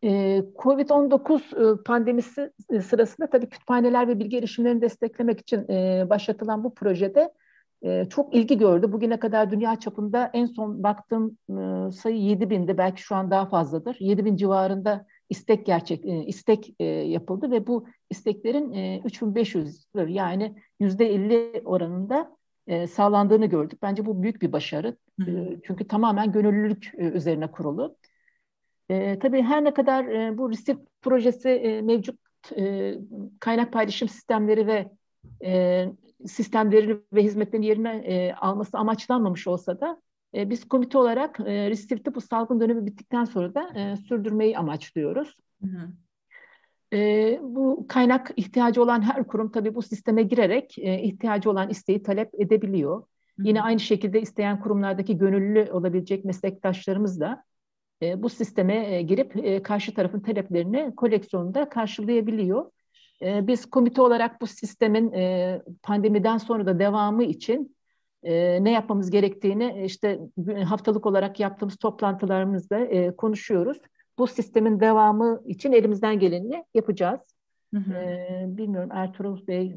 E, Covid-19 e, pandemisi sırasında tabii kütüphaneler ve bilgi erişimlerini desteklemek için e, başlatılan bu projede e, çok ilgi gördü. Bugüne kadar dünya çapında en son baktığım e, sayı 7 bindi. Belki şu an daha fazladır. 7 bin civarında istek gerçek e, istek e, yapıldı ve bu isteklerin e, 3500 yani yüzde 50 oranında e, sağlandığını gördük. Bence bu büyük bir başarı. E, çünkü tamamen gönüllülük e, üzerine kurulu. E, tabii her ne kadar e, bu RISIP projesi e, mevcut e, kaynak paylaşım sistemleri ve e, sistemlerini ve hizmetlerini yerine e, alması amaçlanmamış olsa da e, biz komite olarak e, restriktif bu salgın dönemi bittikten sonra da e, sürdürmeyi amaçlıyoruz. Hı hı. E, bu kaynak ihtiyacı olan her kurum tabii bu sisteme girerek e, ihtiyacı olan isteği talep edebiliyor. Hı hı. Yine aynı şekilde isteyen kurumlardaki gönüllü olabilecek meslektaşlarımız da e, bu sisteme e, girip e, karşı tarafın taleplerini koleksiyonda karşılayabiliyor. E, biz komite olarak bu sistemin e, pandemiden sonra da devamı için e, ne yapmamız gerektiğini işte haftalık olarak yaptığımız toplantılarımızda e, konuşuyoruz. Bu sistemin devamı için elimizden geleni yapacağız. Hı hı. E, bilmiyorum Ertuğrul Bey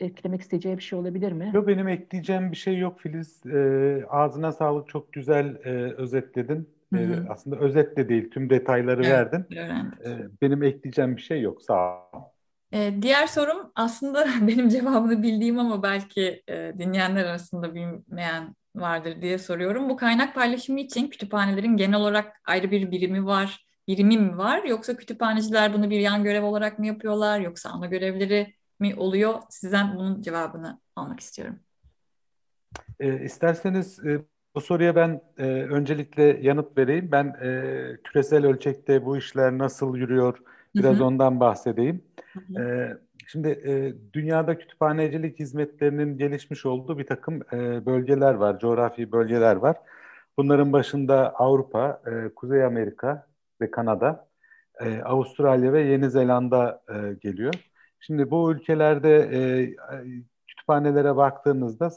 eklemek isteyeceği bir şey olabilir mi? Yok benim ekleyeceğim bir şey yok Filiz. E, ağzına sağlık çok güzel e, özetledin. Hı hı. E, aslında özet de değil tüm detayları evet, verdin. E, benim ekleyeceğim bir şey yok sağ ol. Diğer sorum aslında [laughs] benim cevabını bildiğim ama belki e, dinleyenler arasında bilmeyen vardır diye soruyorum. Bu kaynak paylaşımı için kütüphanelerin genel olarak ayrı bir birimi var, birimi mi var? Yoksa kütüphaneciler bunu bir yan görev olarak mı yapıyorlar? Yoksa ana görevleri mi oluyor? Sizden bunun cevabını almak istiyorum. E, isterseniz e, bu soruya ben e, öncelikle yanıt vereyim. Ben e, küresel ölçekte bu işler nasıl yürüyor biraz hı hı. ondan bahsedeyim. Ee, şimdi e, dünyada kütüphanecilik hizmetlerinin gelişmiş olduğu bir takım e, bölgeler var, coğrafi bölgeler var. Bunların başında Avrupa, e, Kuzey Amerika ve Kanada, e, Avustralya ve Yeni Zelanda e, geliyor. Şimdi bu ülkelerde e, kütüphanelere baktığınızda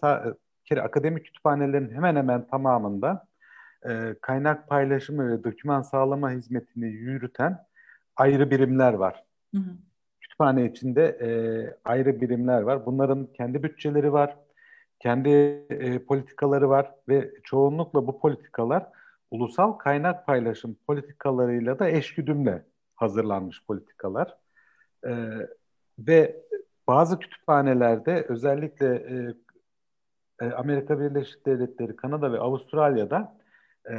kere akademik kütüphanelerin hemen hemen tamamında e, kaynak paylaşımı ve doküman sağlama hizmetini yürüten ayrı birimler var. Hı hı kütüphane içinde e, ayrı birimler var. Bunların kendi bütçeleri var, kendi e, politikaları var ve çoğunlukla bu politikalar ulusal kaynak paylaşım politikalarıyla da eşgüdümle hazırlanmış politikalar. E, ve bazı kütüphanelerde özellikle e, e, Amerika Birleşik Devletleri, Kanada ve Avustralya'da e,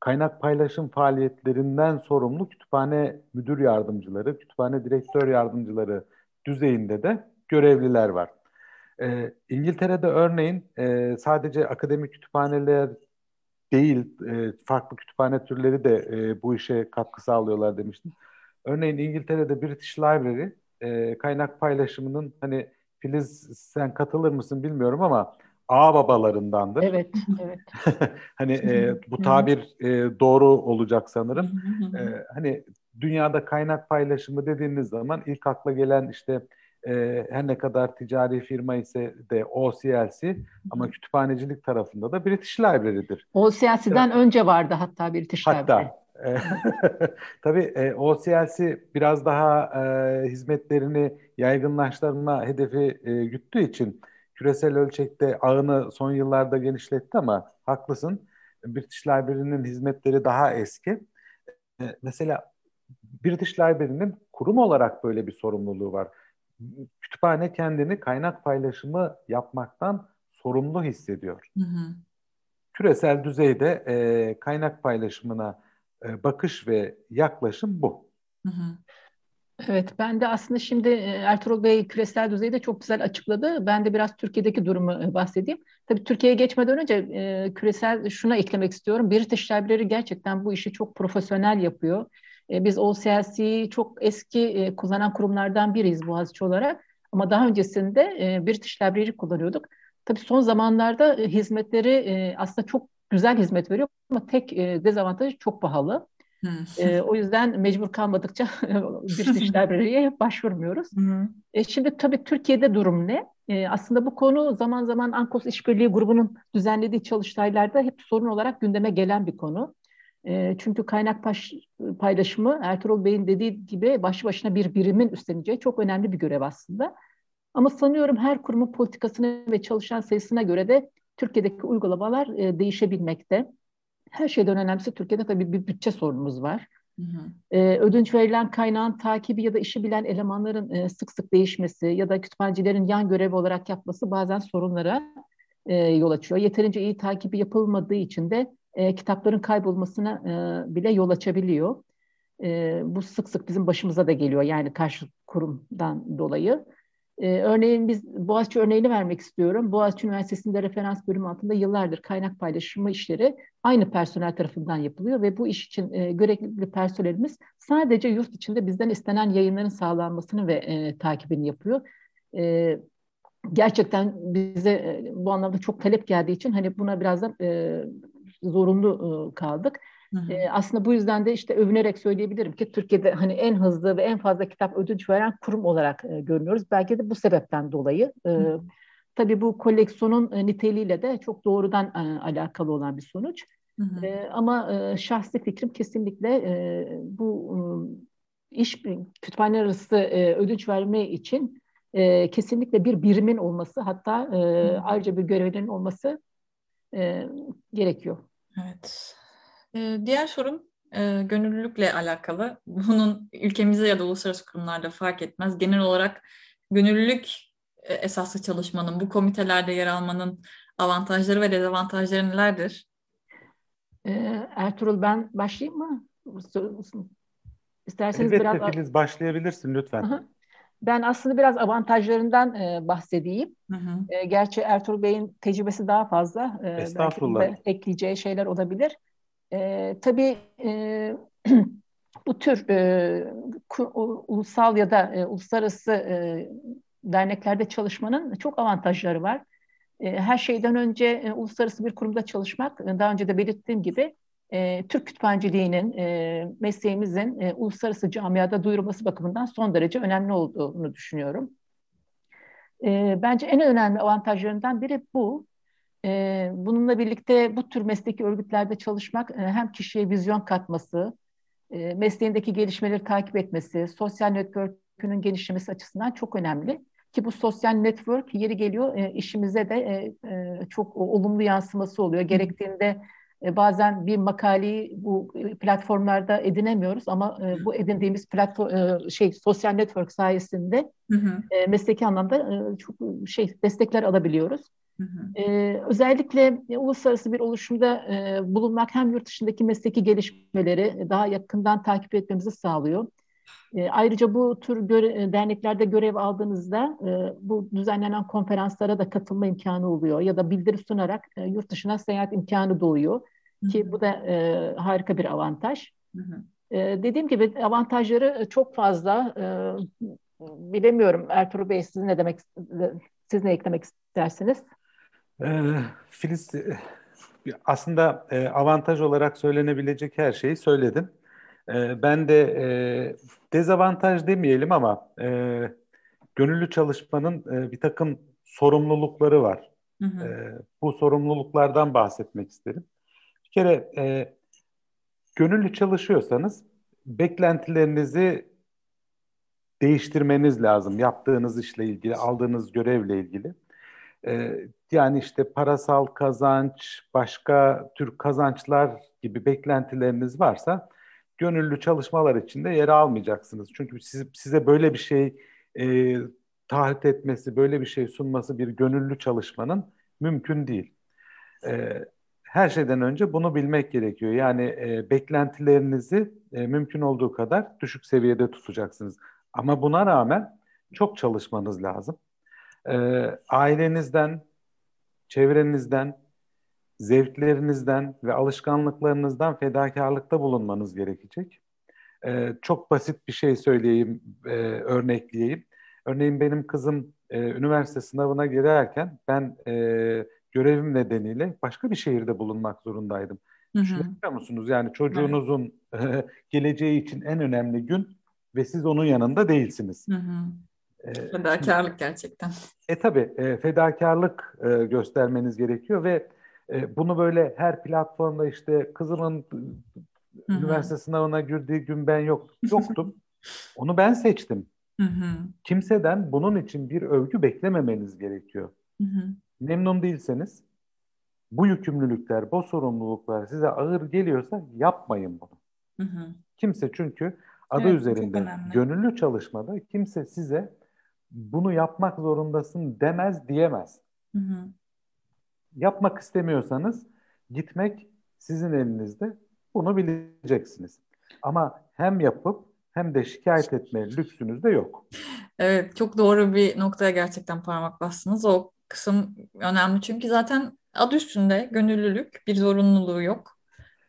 kaynak paylaşım faaliyetlerinden sorumlu kütüphane müdür yardımcıları, kütüphane direktör yardımcıları düzeyinde de görevliler var. E, İngiltere'de örneğin e, sadece akademik kütüphaneler değil, e, farklı kütüphane türleri de e, bu işe katkı sağlıyorlar demiştim. Örneğin İngiltere'de British Library e, kaynak paylaşımının hani Filiz sen katılır mısın bilmiyorum ama ağ babalarındandır. Evet, evet. [laughs] hani e, bu tabir e, doğru olacak sanırım. e, hani dünyada kaynak paylaşımı dediğiniz zaman ilk akla gelen işte e, her ne kadar ticari firma ise de OCLC ama kütüphanecilik tarafında da British Library'dir. OCLC'den evet. önce vardı hatta British hatta, Library. E, [laughs] tabii e, OCLC biraz daha e, hizmetlerini yaygınlaştırma hedefi e, güttüğü için küresel ölçekte ağını son yıllarda genişletti ama haklısın. British Library'nin hizmetleri daha eski. mesela British Library'nin kurum olarak böyle bir sorumluluğu var. Kütüphane kendini kaynak paylaşımı yapmaktan sorumlu hissediyor. Hı hı. Küresel düzeyde e, kaynak paylaşımına e, bakış ve yaklaşım bu. Hı hı. Evet, ben de aslında şimdi e, Ertuğrul Bey küresel düzeyde çok güzel açıkladı. Ben de biraz Türkiye'deki durumu e, bahsedeyim. Tabii Türkiye'ye geçmeden önce e, küresel şuna eklemek istiyorum. British Library gerçekten bu işi çok profesyonel yapıyor. E, biz OCLC'yi çok eski e, kullanan kurumlardan biriyiz Boğaziçi olarak. Ama daha öncesinde e, British Library kullanıyorduk. Tabii son zamanlarda e, hizmetleri e, aslında çok güzel hizmet veriyor ama tek e, dezavantajı çok pahalı. e, o yüzden mecbur kalmadıkça [laughs] British [laughs] Library'ye başvurmuyoruz. e, şimdi tabii Türkiye'de durum ne? E, aslında bu konu zaman zaman Ankos İşbirliği grubunun düzenlediği çalıştaylarda hep sorun olarak gündeme gelen bir konu. E, çünkü kaynak paş, paylaşımı Ertuğrul Bey'in dediği gibi başlı başına bir birimin üstleneceği çok önemli bir görev aslında. Ama sanıyorum her kurumun politikasına ve çalışan sayısına göre de Türkiye'deki uygulamalar e, değişebilmekte. Her şeyden önemlisi Türkiye'de tabii bir bütçe sorunumuz var. Hı hı. E, ödünç verilen kaynağın takibi ya da işi bilen elemanların e, sık sık değişmesi ya da kütüphanecilerin yan görev olarak yapması bazen sorunlara e, yol açıyor. Yeterince iyi takibi yapılmadığı için de e, kitapların kaybolmasına e, bile yol açabiliyor. E, bu sık sık bizim başımıza da geliyor yani karşı kurumdan dolayı. Ee, örneğin biz Boğaziçi örneğini vermek istiyorum. Boğaziçi Üniversitesi'nde referans bölümü altında yıllardır kaynak paylaşımı işleri aynı personel tarafından yapılıyor ve bu iş için e, görevli personelimiz sadece yurt içinde bizden istenen yayınların sağlanmasını ve e, takibini yapıyor. E, gerçekten bize e, bu anlamda çok talep geldiği için hani buna birazdan e, zorunlu e, kaldık. E, aslında bu yüzden de işte övünerek söyleyebilirim ki Türkiye'de hani en hızlı ve en fazla kitap ödünç veren kurum olarak e, görünüyoruz. Belki de bu sebepten dolayı. E, tabii bu koleksiyonun e, niteliğiyle de çok doğrudan e, alakalı olan bir sonuç. Hı hı. E, ama e, şahsi fikrim kesinlikle e, bu e, iş kütüphane arası e, ödünç verme için e, kesinlikle bir birimin olması hatta e, ayrıca bir görevlerin olması e, gerekiyor. Evet. Ee, diğer sorum e, gönüllülükle alakalı. Bunun ülkemizde ya da uluslararası kurumlarda fark etmez. Genel olarak gönüllülük e, esaslı çalışmanın, bu komitelerde yer almanın avantajları ve dezavantajları nelerdir? Ee, Ertuğrul ben başlayayım mı? İsterseniz Elbette biraz... Filiz başlayabilirsin lütfen. Ben aslında biraz avantajlarından e, bahsedeyim. Hı hı. E, gerçi Ertuğrul Bey'in tecrübesi daha fazla. E, Estağfurullah. Ekleyeceği şeyler olabilir. E, tabii e, [clears throat] bu tür e, ulusal ya da e, uluslararası e, derneklerde çalışmanın çok avantajları var. E, her şeyden önce e, uluslararası bir kurumda çalışmak, e, daha önce de belirttiğim gibi e, Türk kütüphanciliğinin, e, mesleğimizin e, uluslararası camiada duyurulması bakımından son derece önemli olduğunu düşünüyorum. E, bence en önemli avantajlarından biri bu. E, bununla birlikte bu tür mesleki örgütlerde çalışmak e, hem kişiye vizyon katması, e, mesleğindeki gelişmeleri takip etmesi, sosyal network'ünün genişlemesi açısından çok önemli. Ki bu sosyal network yeri geliyor e, işimize de çok olumlu yansıması oluyor. Gerektiğinde bazen bir makaleyi bu platformlarda edinemiyoruz ama bu edindiğimiz platform şey sosyal network sayesinde hı hı. Mesleki anlamda çok şey destekler alabiliyoruz. Ee, özellikle e, uluslararası bir oluşumda e, bulunmak hem yurt dışındaki mesleki gelişmeleri daha yakından takip etmemizi sağlıyor. E, ayrıca bu tür göre, derneklerde görev aldığınızda e, bu düzenlenen konferanslara da katılma imkanı oluyor ya da bildiri sunarak e, yurt dışına seyahat imkanı doğuyor hı hı. ki bu da e, harika bir avantaj. E, dediğim gibi avantajları çok fazla. E, bilemiyorum Ertuğrul Bey siz ne demek siz ne eklemek istersiniz? Ee, Filiz e, aslında e, avantaj olarak söylenebilecek her şeyi söyledim. E, ben de e, dezavantaj demeyelim ama e, gönüllü çalışmanın e, bir takım sorumlulukları var. Hı hı. E, bu sorumluluklardan bahsetmek isterim. Bir kere e, gönüllü çalışıyorsanız beklentilerinizi değiştirmeniz lazım. Yaptığınız işle ilgili, aldığınız görevle ilgili. Ee, yani işte parasal kazanç, başka tür kazançlar gibi beklentileriniz varsa gönüllü çalışmalar içinde yer almayacaksınız. Çünkü siz, size böyle bir şey e, taahhüt etmesi, böyle bir şey sunması bir gönüllü çalışmanın mümkün değil. E, her şeyden önce bunu bilmek gerekiyor. Yani e, beklentilerinizi e, mümkün olduğu kadar düşük seviyede tutacaksınız. Ama buna rağmen çok çalışmanız lazım. E, ailenizden, çevrenizden, zevklerinizden ve alışkanlıklarınızdan fedakarlıkta bulunmanız gerekecek. E, çok basit bir şey söyleyeyim, e, örnekleyeyim. Örneğin benim kızım e, üniversite sınavına girerken ben e, görevim nedeniyle başka bir şehirde bulunmak zorundaydım. Düşünebiliyor musunuz? Yani çocuğunuzun evet. [laughs] geleceği için en önemli gün ve siz onun yanında değilsiniz. Hı hı. E, fedakarlık gerçekten. E tabi e, fedakarlık e, göstermeniz gerekiyor ve e, bunu böyle her platformda işte kızımın Hı-hı. üniversite sınavına girdiği gün ben yok [laughs] yoktum. Onu ben seçtim. Hı-hı. Kimseden bunun için bir övgü beklememeniz gerekiyor. Hı-hı. Memnun değilseniz bu yükümlülükler, bu sorumluluklar size ağır geliyorsa yapmayın bunu. Hı-hı. Kimse çünkü adı evet, üzerinde gönüllü çalışmada kimse size bunu yapmak zorundasın demez diyemez. Hı hı. Yapmak istemiyorsanız gitmek sizin elinizde. Bunu bileceksiniz. Ama hem yapıp hem de şikayet etme lüksünüz de yok. Evet, çok doğru bir noktaya gerçekten parmak bastınız. O kısım önemli çünkü zaten adı üstünde gönüllülük, bir zorunluluğu yok.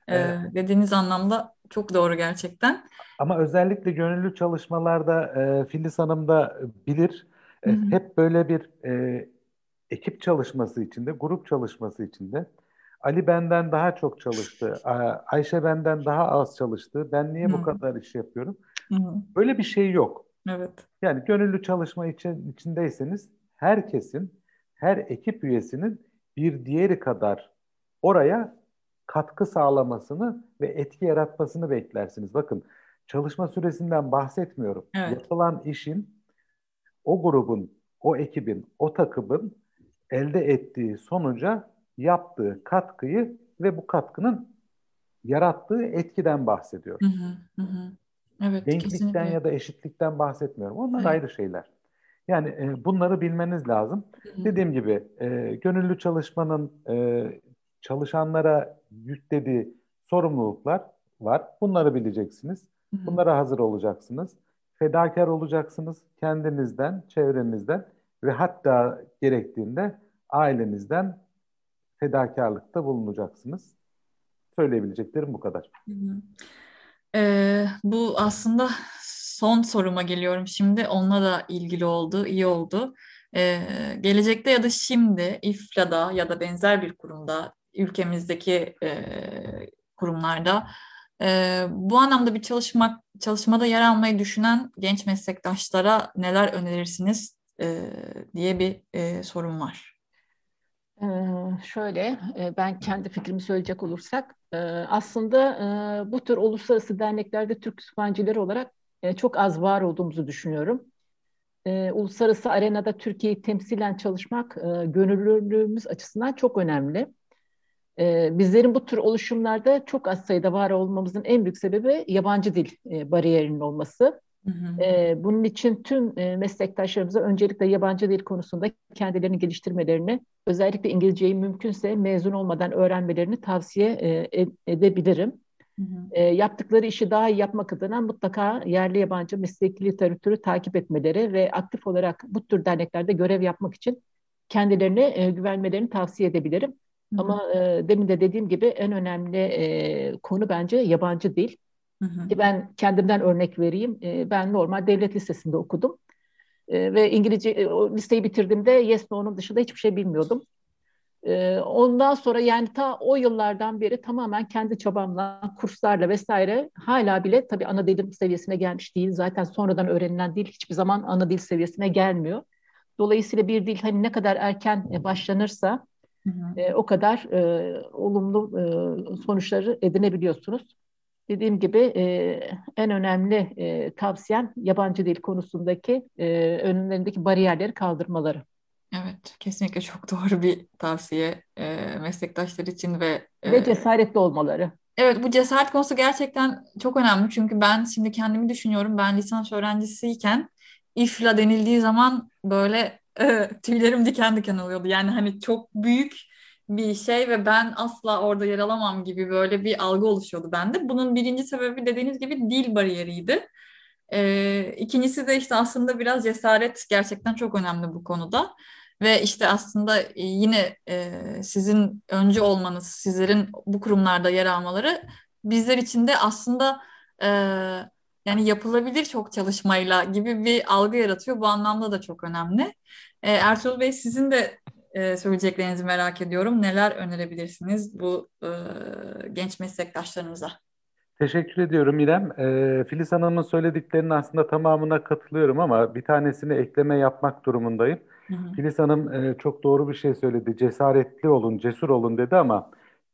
Ee, evet. dediğiniz anlamda çok doğru gerçekten. Ama özellikle gönüllü çalışmalarda e, Filiz Hanım da bilir. E, hep böyle bir e, ekip çalışması içinde, grup çalışması içinde Ali benden daha çok çalıştı, Ayşe benden daha az çalıştı. Ben niye bu kadar iş yapıyorum? Hı. Böyle bir şey yok. Evet. Yani gönüllü çalışma için, içindeyseniz herkesin, her ekip üyesinin bir diğeri kadar oraya katkı sağlamasını ve etki yaratmasını beklersiniz. Bakın çalışma süresinden bahsetmiyorum. Evet. Yapılan işin o grubun, o ekibin, o takımın elde ettiği sonuca yaptığı katkıyı ve bu katkının yarattığı etkiden bahsediyor. Hı hı, hı. Evet, Denklikten kesinlikle. ya da eşitlikten bahsetmiyorum. Onlar evet. ayrı şeyler. Yani e, bunları bilmeniz lazım. Hı hı. Dediğim gibi e, gönüllü çalışmanın e, çalışanlara yüklediği sorumluluklar var. Bunları bileceksiniz. Hı hı. Bunlara hazır olacaksınız. Fedakar olacaksınız kendinizden, çevrenizden ve hatta gerektiğinde ailenizden fedakarlıkta bulunacaksınız. Söyleyebileceklerim bu kadar. Ee, bu aslında son soruma geliyorum şimdi. Onunla da ilgili oldu, iyi oldu. Ee, gelecekte ya da şimdi İFLA'da ya da benzer bir kurumda, ülkemizdeki e, kurumlarda e, bu anlamda bir çalışmak çalışmada yer almayı düşünen genç meslektaşlara neler önerirsiniz e, diye bir e, sorum var. Ee, şöyle, e, ben kendi fikrimi söyleyecek olursak, e, aslında e, bu tür uluslararası derneklerde Türk kütüphanecileri olarak çok az var olduğumuzu düşünüyorum. Uluslararası arenada Türkiye'yi temsilen çalışmak gönüllülüğümüz açısından çok önemli. Bizlerin bu tür oluşumlarda çok az sayıda var olmamızın en büyük sebebi yabancı dil bariyerinin olması. Hı hı. E, bunun için tüm e, meslektaşlarımıza öncelikle yabancı dil konusunda kendilerini geliştirmelerini, özellikle İngilizceyi mümkünse mezun olmadan öğrenmelerini tavsiye e, edebilirim. Hı hı. E, yaptıkları işi daha iyi yapmak adına mutlaka yerli yabancı mesleki literatürü takip etmeleri ve aktif olarak bu tür derneklerde görev yapmak için kendilerine e, güvenmelerini tavsiye edebilirim. Hı hı. Ama e, demin de dediğim gibi en önemli e, konu bence yabancı dil. Hı hı. Ben kendimden örnek vereyim. Ben normal devlet lisesinde okudum. Ve İngilizce o listeyi bitirdiğimde yes no'nun dışında hiçbir şey bilmiyordum. Ondan sonra yani ta o yıllardan beri tamamen kendi çabamla, kurslarla vesaire hala bile tabii ana dilim seviyesine gelmiş değil. Zaten sonradan öğrenilen dil hiçbir zaman ana dil seviyesine gelmiyor. Dolayısıyla bir dil hani ne kadar erken başlanırsa hı. o kadar olumlu sonuçları edinebiliyorsunuz. Dediğim gibi e, en önemli e, tavsiyem yabancı dil konusundaki e, önlerindeki bariyerleri kaldırmaları. Evet, kesinlikle çok [laughs] doğru bir tavsiye e, meslektaşlar için ve... E, ve cesaretli olmaları. Evet bu cesaret konusu gerçekten çok önemli. Çünkü ben şimdi kendimi düşünüyorum. Ben lisans öğrencisiyken ifla denildiği zaman böyle [laughs] tüylerim diken diken oluyordu. Yani hani çok büyük bir şey ve ben asla orada yer alamam gibi böyle bir algı oluşuyordu bende. Bunun birinci sebebi dediğiniz gibi dil bariyeriydi. E, ikincisi de işte aslında biraz cesaret gerçekten çok önemli bu konuda. Ve işte aslında e, yine e, sizin önce olmanız, sizlerin bu kurumlarda yer almaları bizler için de aslında e, yani yapılabilir çok çalışmayla gibi bir algı yaratıyor. Bu anlamda da çok önemli. E, Ertuğrul Bey sizin de e, söyleyeceklerinizi merak ediyorum. Neler önerebilirsiniz bu e, genç meslektaşlarınıza? Teşekkür ediyorum İrem. E, Filiz Hanım'ın söylediklerinin aslında tamamına katılıyorum ama bir tanesini ekleme yapmak durumundayım. Hı hı. Filiz Hanım e, çok doğru bir şey söyledi. Cesaretli olun, cesur olun dedi ama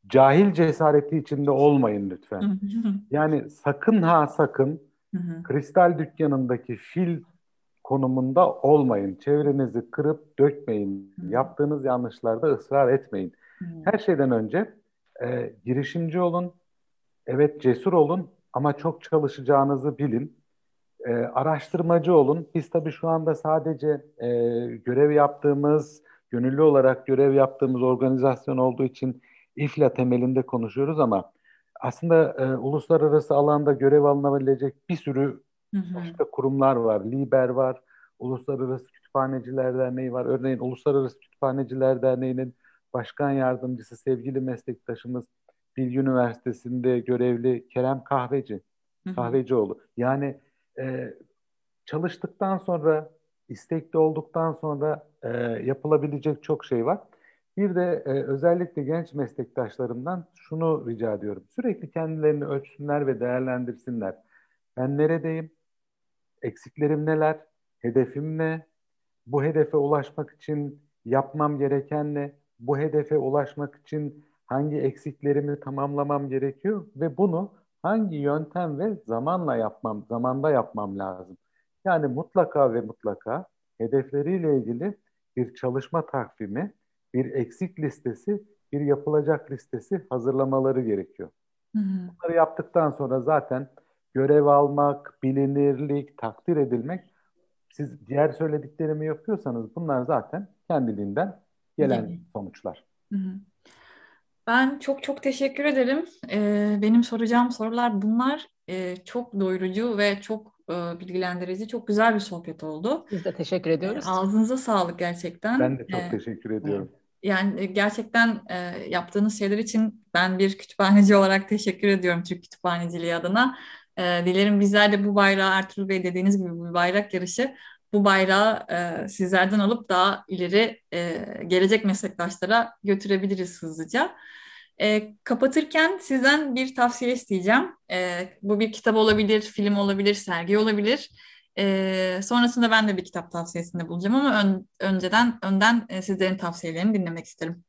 cahil cesareti içinde olmayın lütfen. Hı hı. Yani sakın ha sakın hı hı. kristal dükkanındaki fil konumunda olmayın. Çevrenizi kırıp dökmeyin. Hı. Yaptığınız yanlışlarda ısrar etmeyin. Hı. Her şeyden önce e, girişimci olun. Evet cesur olun ama çok çalışacağınızı bilin. E, araştırmacı olun. Biz tabii şu anda sadece e, görev yaptığımız, gönüllü olarak görev yaptığımız organizasyon olduğu için İFLA temelinde konuşuyoruz ama aslında e, uluslararası alanda görev alınabilecek bir sürü hı hı. başka kurumlar var. Liber var, Uluslararası Kütüphaneciler Derneği var. Örneğin Uluslararası Kütüphaneciler Derneği'nin başkan yardımcısı sevgili meslektaşımız Bilgi Üniversitesi'nde görevli Kerem Kahveci, hı hı. Kahvecioğlu. Yani e, çalıştıktan sonra, istekli olduktan sonra e, yapılabilecek çok şey var. Bir de e, özellikle genç meslektaşlarımdan şunu rica ediyorum. Sürekli kendilerini ölçsünler ve değerlendirsinler. Ben neredeyim? Eksiklerim neler? Hedefim ne? Bu hedefe ulaşmak için yapmam gereken ne? Bu hedefe ulaşmak için hangi eksiklerimi tamamlamam gerekiyor ve bunu hangi yöntem ve zamanla yapmam, zamanda yapmam lazım. Yani mutlaka ve mutlaka hedefleriyle ilgili bir çalışma takvimi, bir eksik listesi, bir yapılacak listesi hazırlamaları gerekiyor. Hı hı. Bunları yaptıktan sonra zaten görev almak, bilinirlik, takdir edilmek siz diğer söylediklerimi yapıyorsanız bunlar zaten kendiliğinden gelen sonuçlar. Hı hı. Ben çok çok teşekkür ederim. Ee, benim soracağım sorular bunlar. Ee, çok doyurucu ve çok e, bilgilendirici, çok güzel bir sohbet oldu. Biz de teşekkür ediyoruz. Ee, ağzınıza sağlık gerçekten. Ben de çok ee, teşekkür ediyorum. Yani e, gerçekten e, yaptığınız şeyler için ben bir kütüphaneci olarak teşekkür ediyorum Türk Kütüphaneciliği adına. E, dilerim bizler de bu bayrağı Ertuğrul Bey dediğiniz gibi bu bayrak yarışı bu bayrağı e, sizlerden alıp daha ileri e, gelecek meslektaşlara götürebiliriz hızlıca. E, kapatırken sizden bir tavsiye isteyeceğim. E, bu bir kitap olabilir, film olabilir, sergi olabilir. E, sonrasında ben de bir kitap tavsiyesinde bulacağım ama ön, önceden önden e, sizlerin tavsiyelerini dinlemek isterim.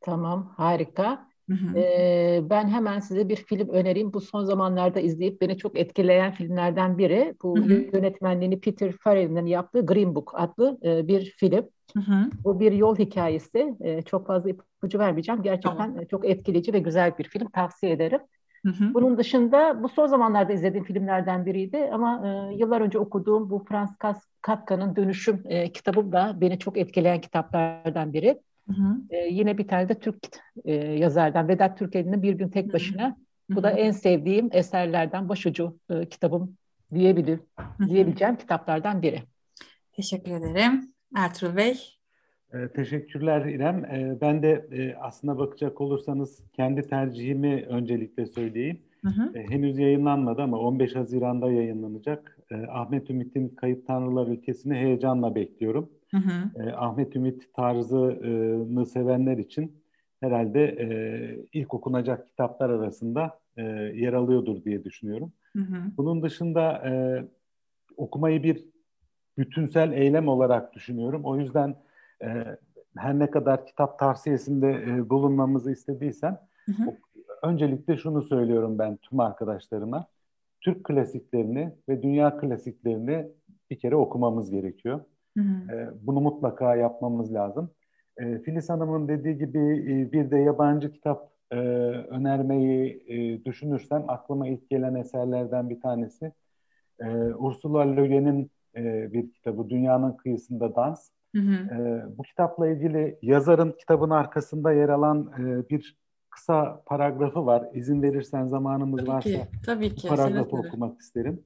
Tamam, harika. Hı hı. Ee, ben hemen size bir film önereyim. Bu son zamanlarda izleyip beni çok etkileyen filmlerden biri. Bu hı hı. yönetmenliğini Peter Farrell'in yaptığı Green Book adlı e, bir film. Hı hı. Bu bir yol hikayesi. E, çok fazla ipucu vermeyeceğim. Gerçekten tamam. Çok etkileyici ve güzel bir film. Tavsiye ederim. Hı hı. Bunun dışında bu son zamanlarda izlediğim filmlerden biriydi ama e, yıllar önce okuduğum bu Frans Kafka'nın Dönüşüm e, kitabı da beni çok etkileyen kitaplardan biri. Hı hı. E, yine bir tane de Türk e, yazardan Vedat Türkeli'nin Bir Gün Tek Başına. Hı hı. Bu da en sevdiğim eserlerden başucu e, kitabım diyebilir, hı hı. diyebileceğim kitaplardan biri. Teşekkür ederim. Ertuğrul Bey. E, teşekkürler İrem. E, ben de e, aslına bakacak olursanız kendi tercihimi öncelikle söyleyeyim. Hı hı. E, henüz yayınlanmadı ama 15 Haziran'da yayınlanacak. E, Ahmet Ümit'in Kayıp Tanrılar Ülkesi'ni heyecanla bekliyorum. Hı hı. E, Ahmet Ümit tarzını sevenler için herhalde e, ilk okunacak kitaplar arasında e, yer alıyordur diye düşünüyorum. Hı hı. Bunun dışında e, okumayı bir bütünsel eylem olarak düşünüyorum. O yüzden e, her ne kadar kitap tavsiyesinde e, bulunmamızı istediysen hı hı. öncelikle şunu söylüyorum ben tüm arkadaşlarıma. Türk klasiklerini ve dünya klasiklerini bir kere okumamız gerekiyor. E, bunu mutlaka yapmamız lazım. E, Filiz Hanım'ın dediği gibi e, bir de yabancı kitap e, önermeyi e, düşünürsem aklıma ilk gelen eserlerden bir tanesi e, Ursula Le Guin'in e, bir kitabı Dünyanın Kıyısında Dans. Hı hı. E, bu kitapla ilgili yazarın kitabın arkasında yer alan e, bir kısa paragrafı var. İzin verirsen zamanımız tabii varsa ki, tabii ki. paragrafı okumak isterim.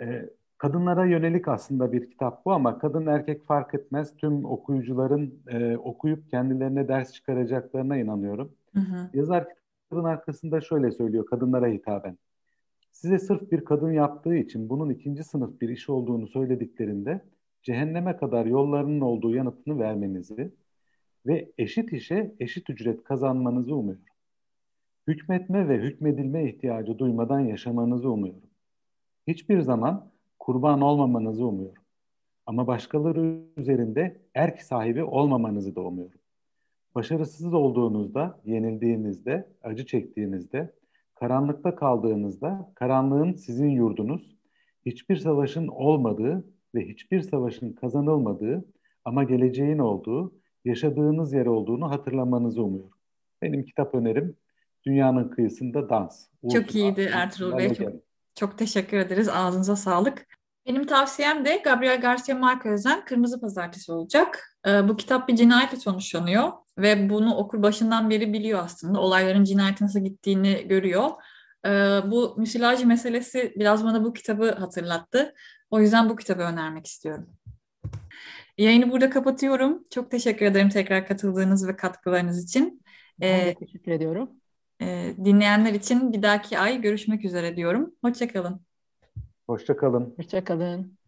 E, kadınlara yönelik aslında bir kitap bu ama kadın erkek fark etmez. Tüm okuyucuların e, okuyup kendilerine ders çıkaracaklarına inanıyorum. Hı hı. Yazar kitabın arkasında şöyle söylüyor kadınlara hitaben. Size sırf bir kadın yaptığı için bunun ikinci sınıf bir iş olduğunu söylediklerinde cehenneme kadar yollarının olduğu yanıtını vermenizi ve eşit işe eşit ücret kazanmanızı umuyorum. Hükmetme ve hükmedilme ihtiyacı duymadan yaşamanızı umuyorum. Hiçbir zaman kurban olmamanızı umuyorum. Ama başkaları üzerinde erk sahibi olmamanızı da umuyorum. Başarısız olduğunuzda, yenildiğinizde, acı çektiğinizde, karanlıkta kaldığınızda karanlığın sizin yurdunuz, hiçbir savaşın olmadığı ve hiçbir savaşın kazanılmadığı ama geleceğin olduğu, yaşadığınız yer olduğunu hatırlamanızı umuyorum. Benim kitap önerim Dünyanın Kıyısında Dans. Çok iyiydi Ertuğrul Bey. Çok, çok teşekkür ederiz. Ağzınıza sağlık. Benim tavsiyem de Gabriel Garcia Marquez'den Kırmızı Pazartesi olacak. Ee, bu kitap bir cinayetle sonuçlanıyor ve bunu okur başından beri biliyor aslında. Olayların cinayete nasıl gittiğini görüyor. Ee, bu müsilaj meselesi biraz bana bu kitabı hatırlattı. O yüzden bu kitabı önermek istiyorum. Yayını burada kapatıyorum. Çok teşekkür ederim tekrar katıldığınız ve katkılarınız için. Ben de ee, teşekkür ediyorum. E, dinleyenler için bir dahaki ay görüşmek üzere diyorum. Hoşçakalın. Hoşçakalın. Hoşçakalın.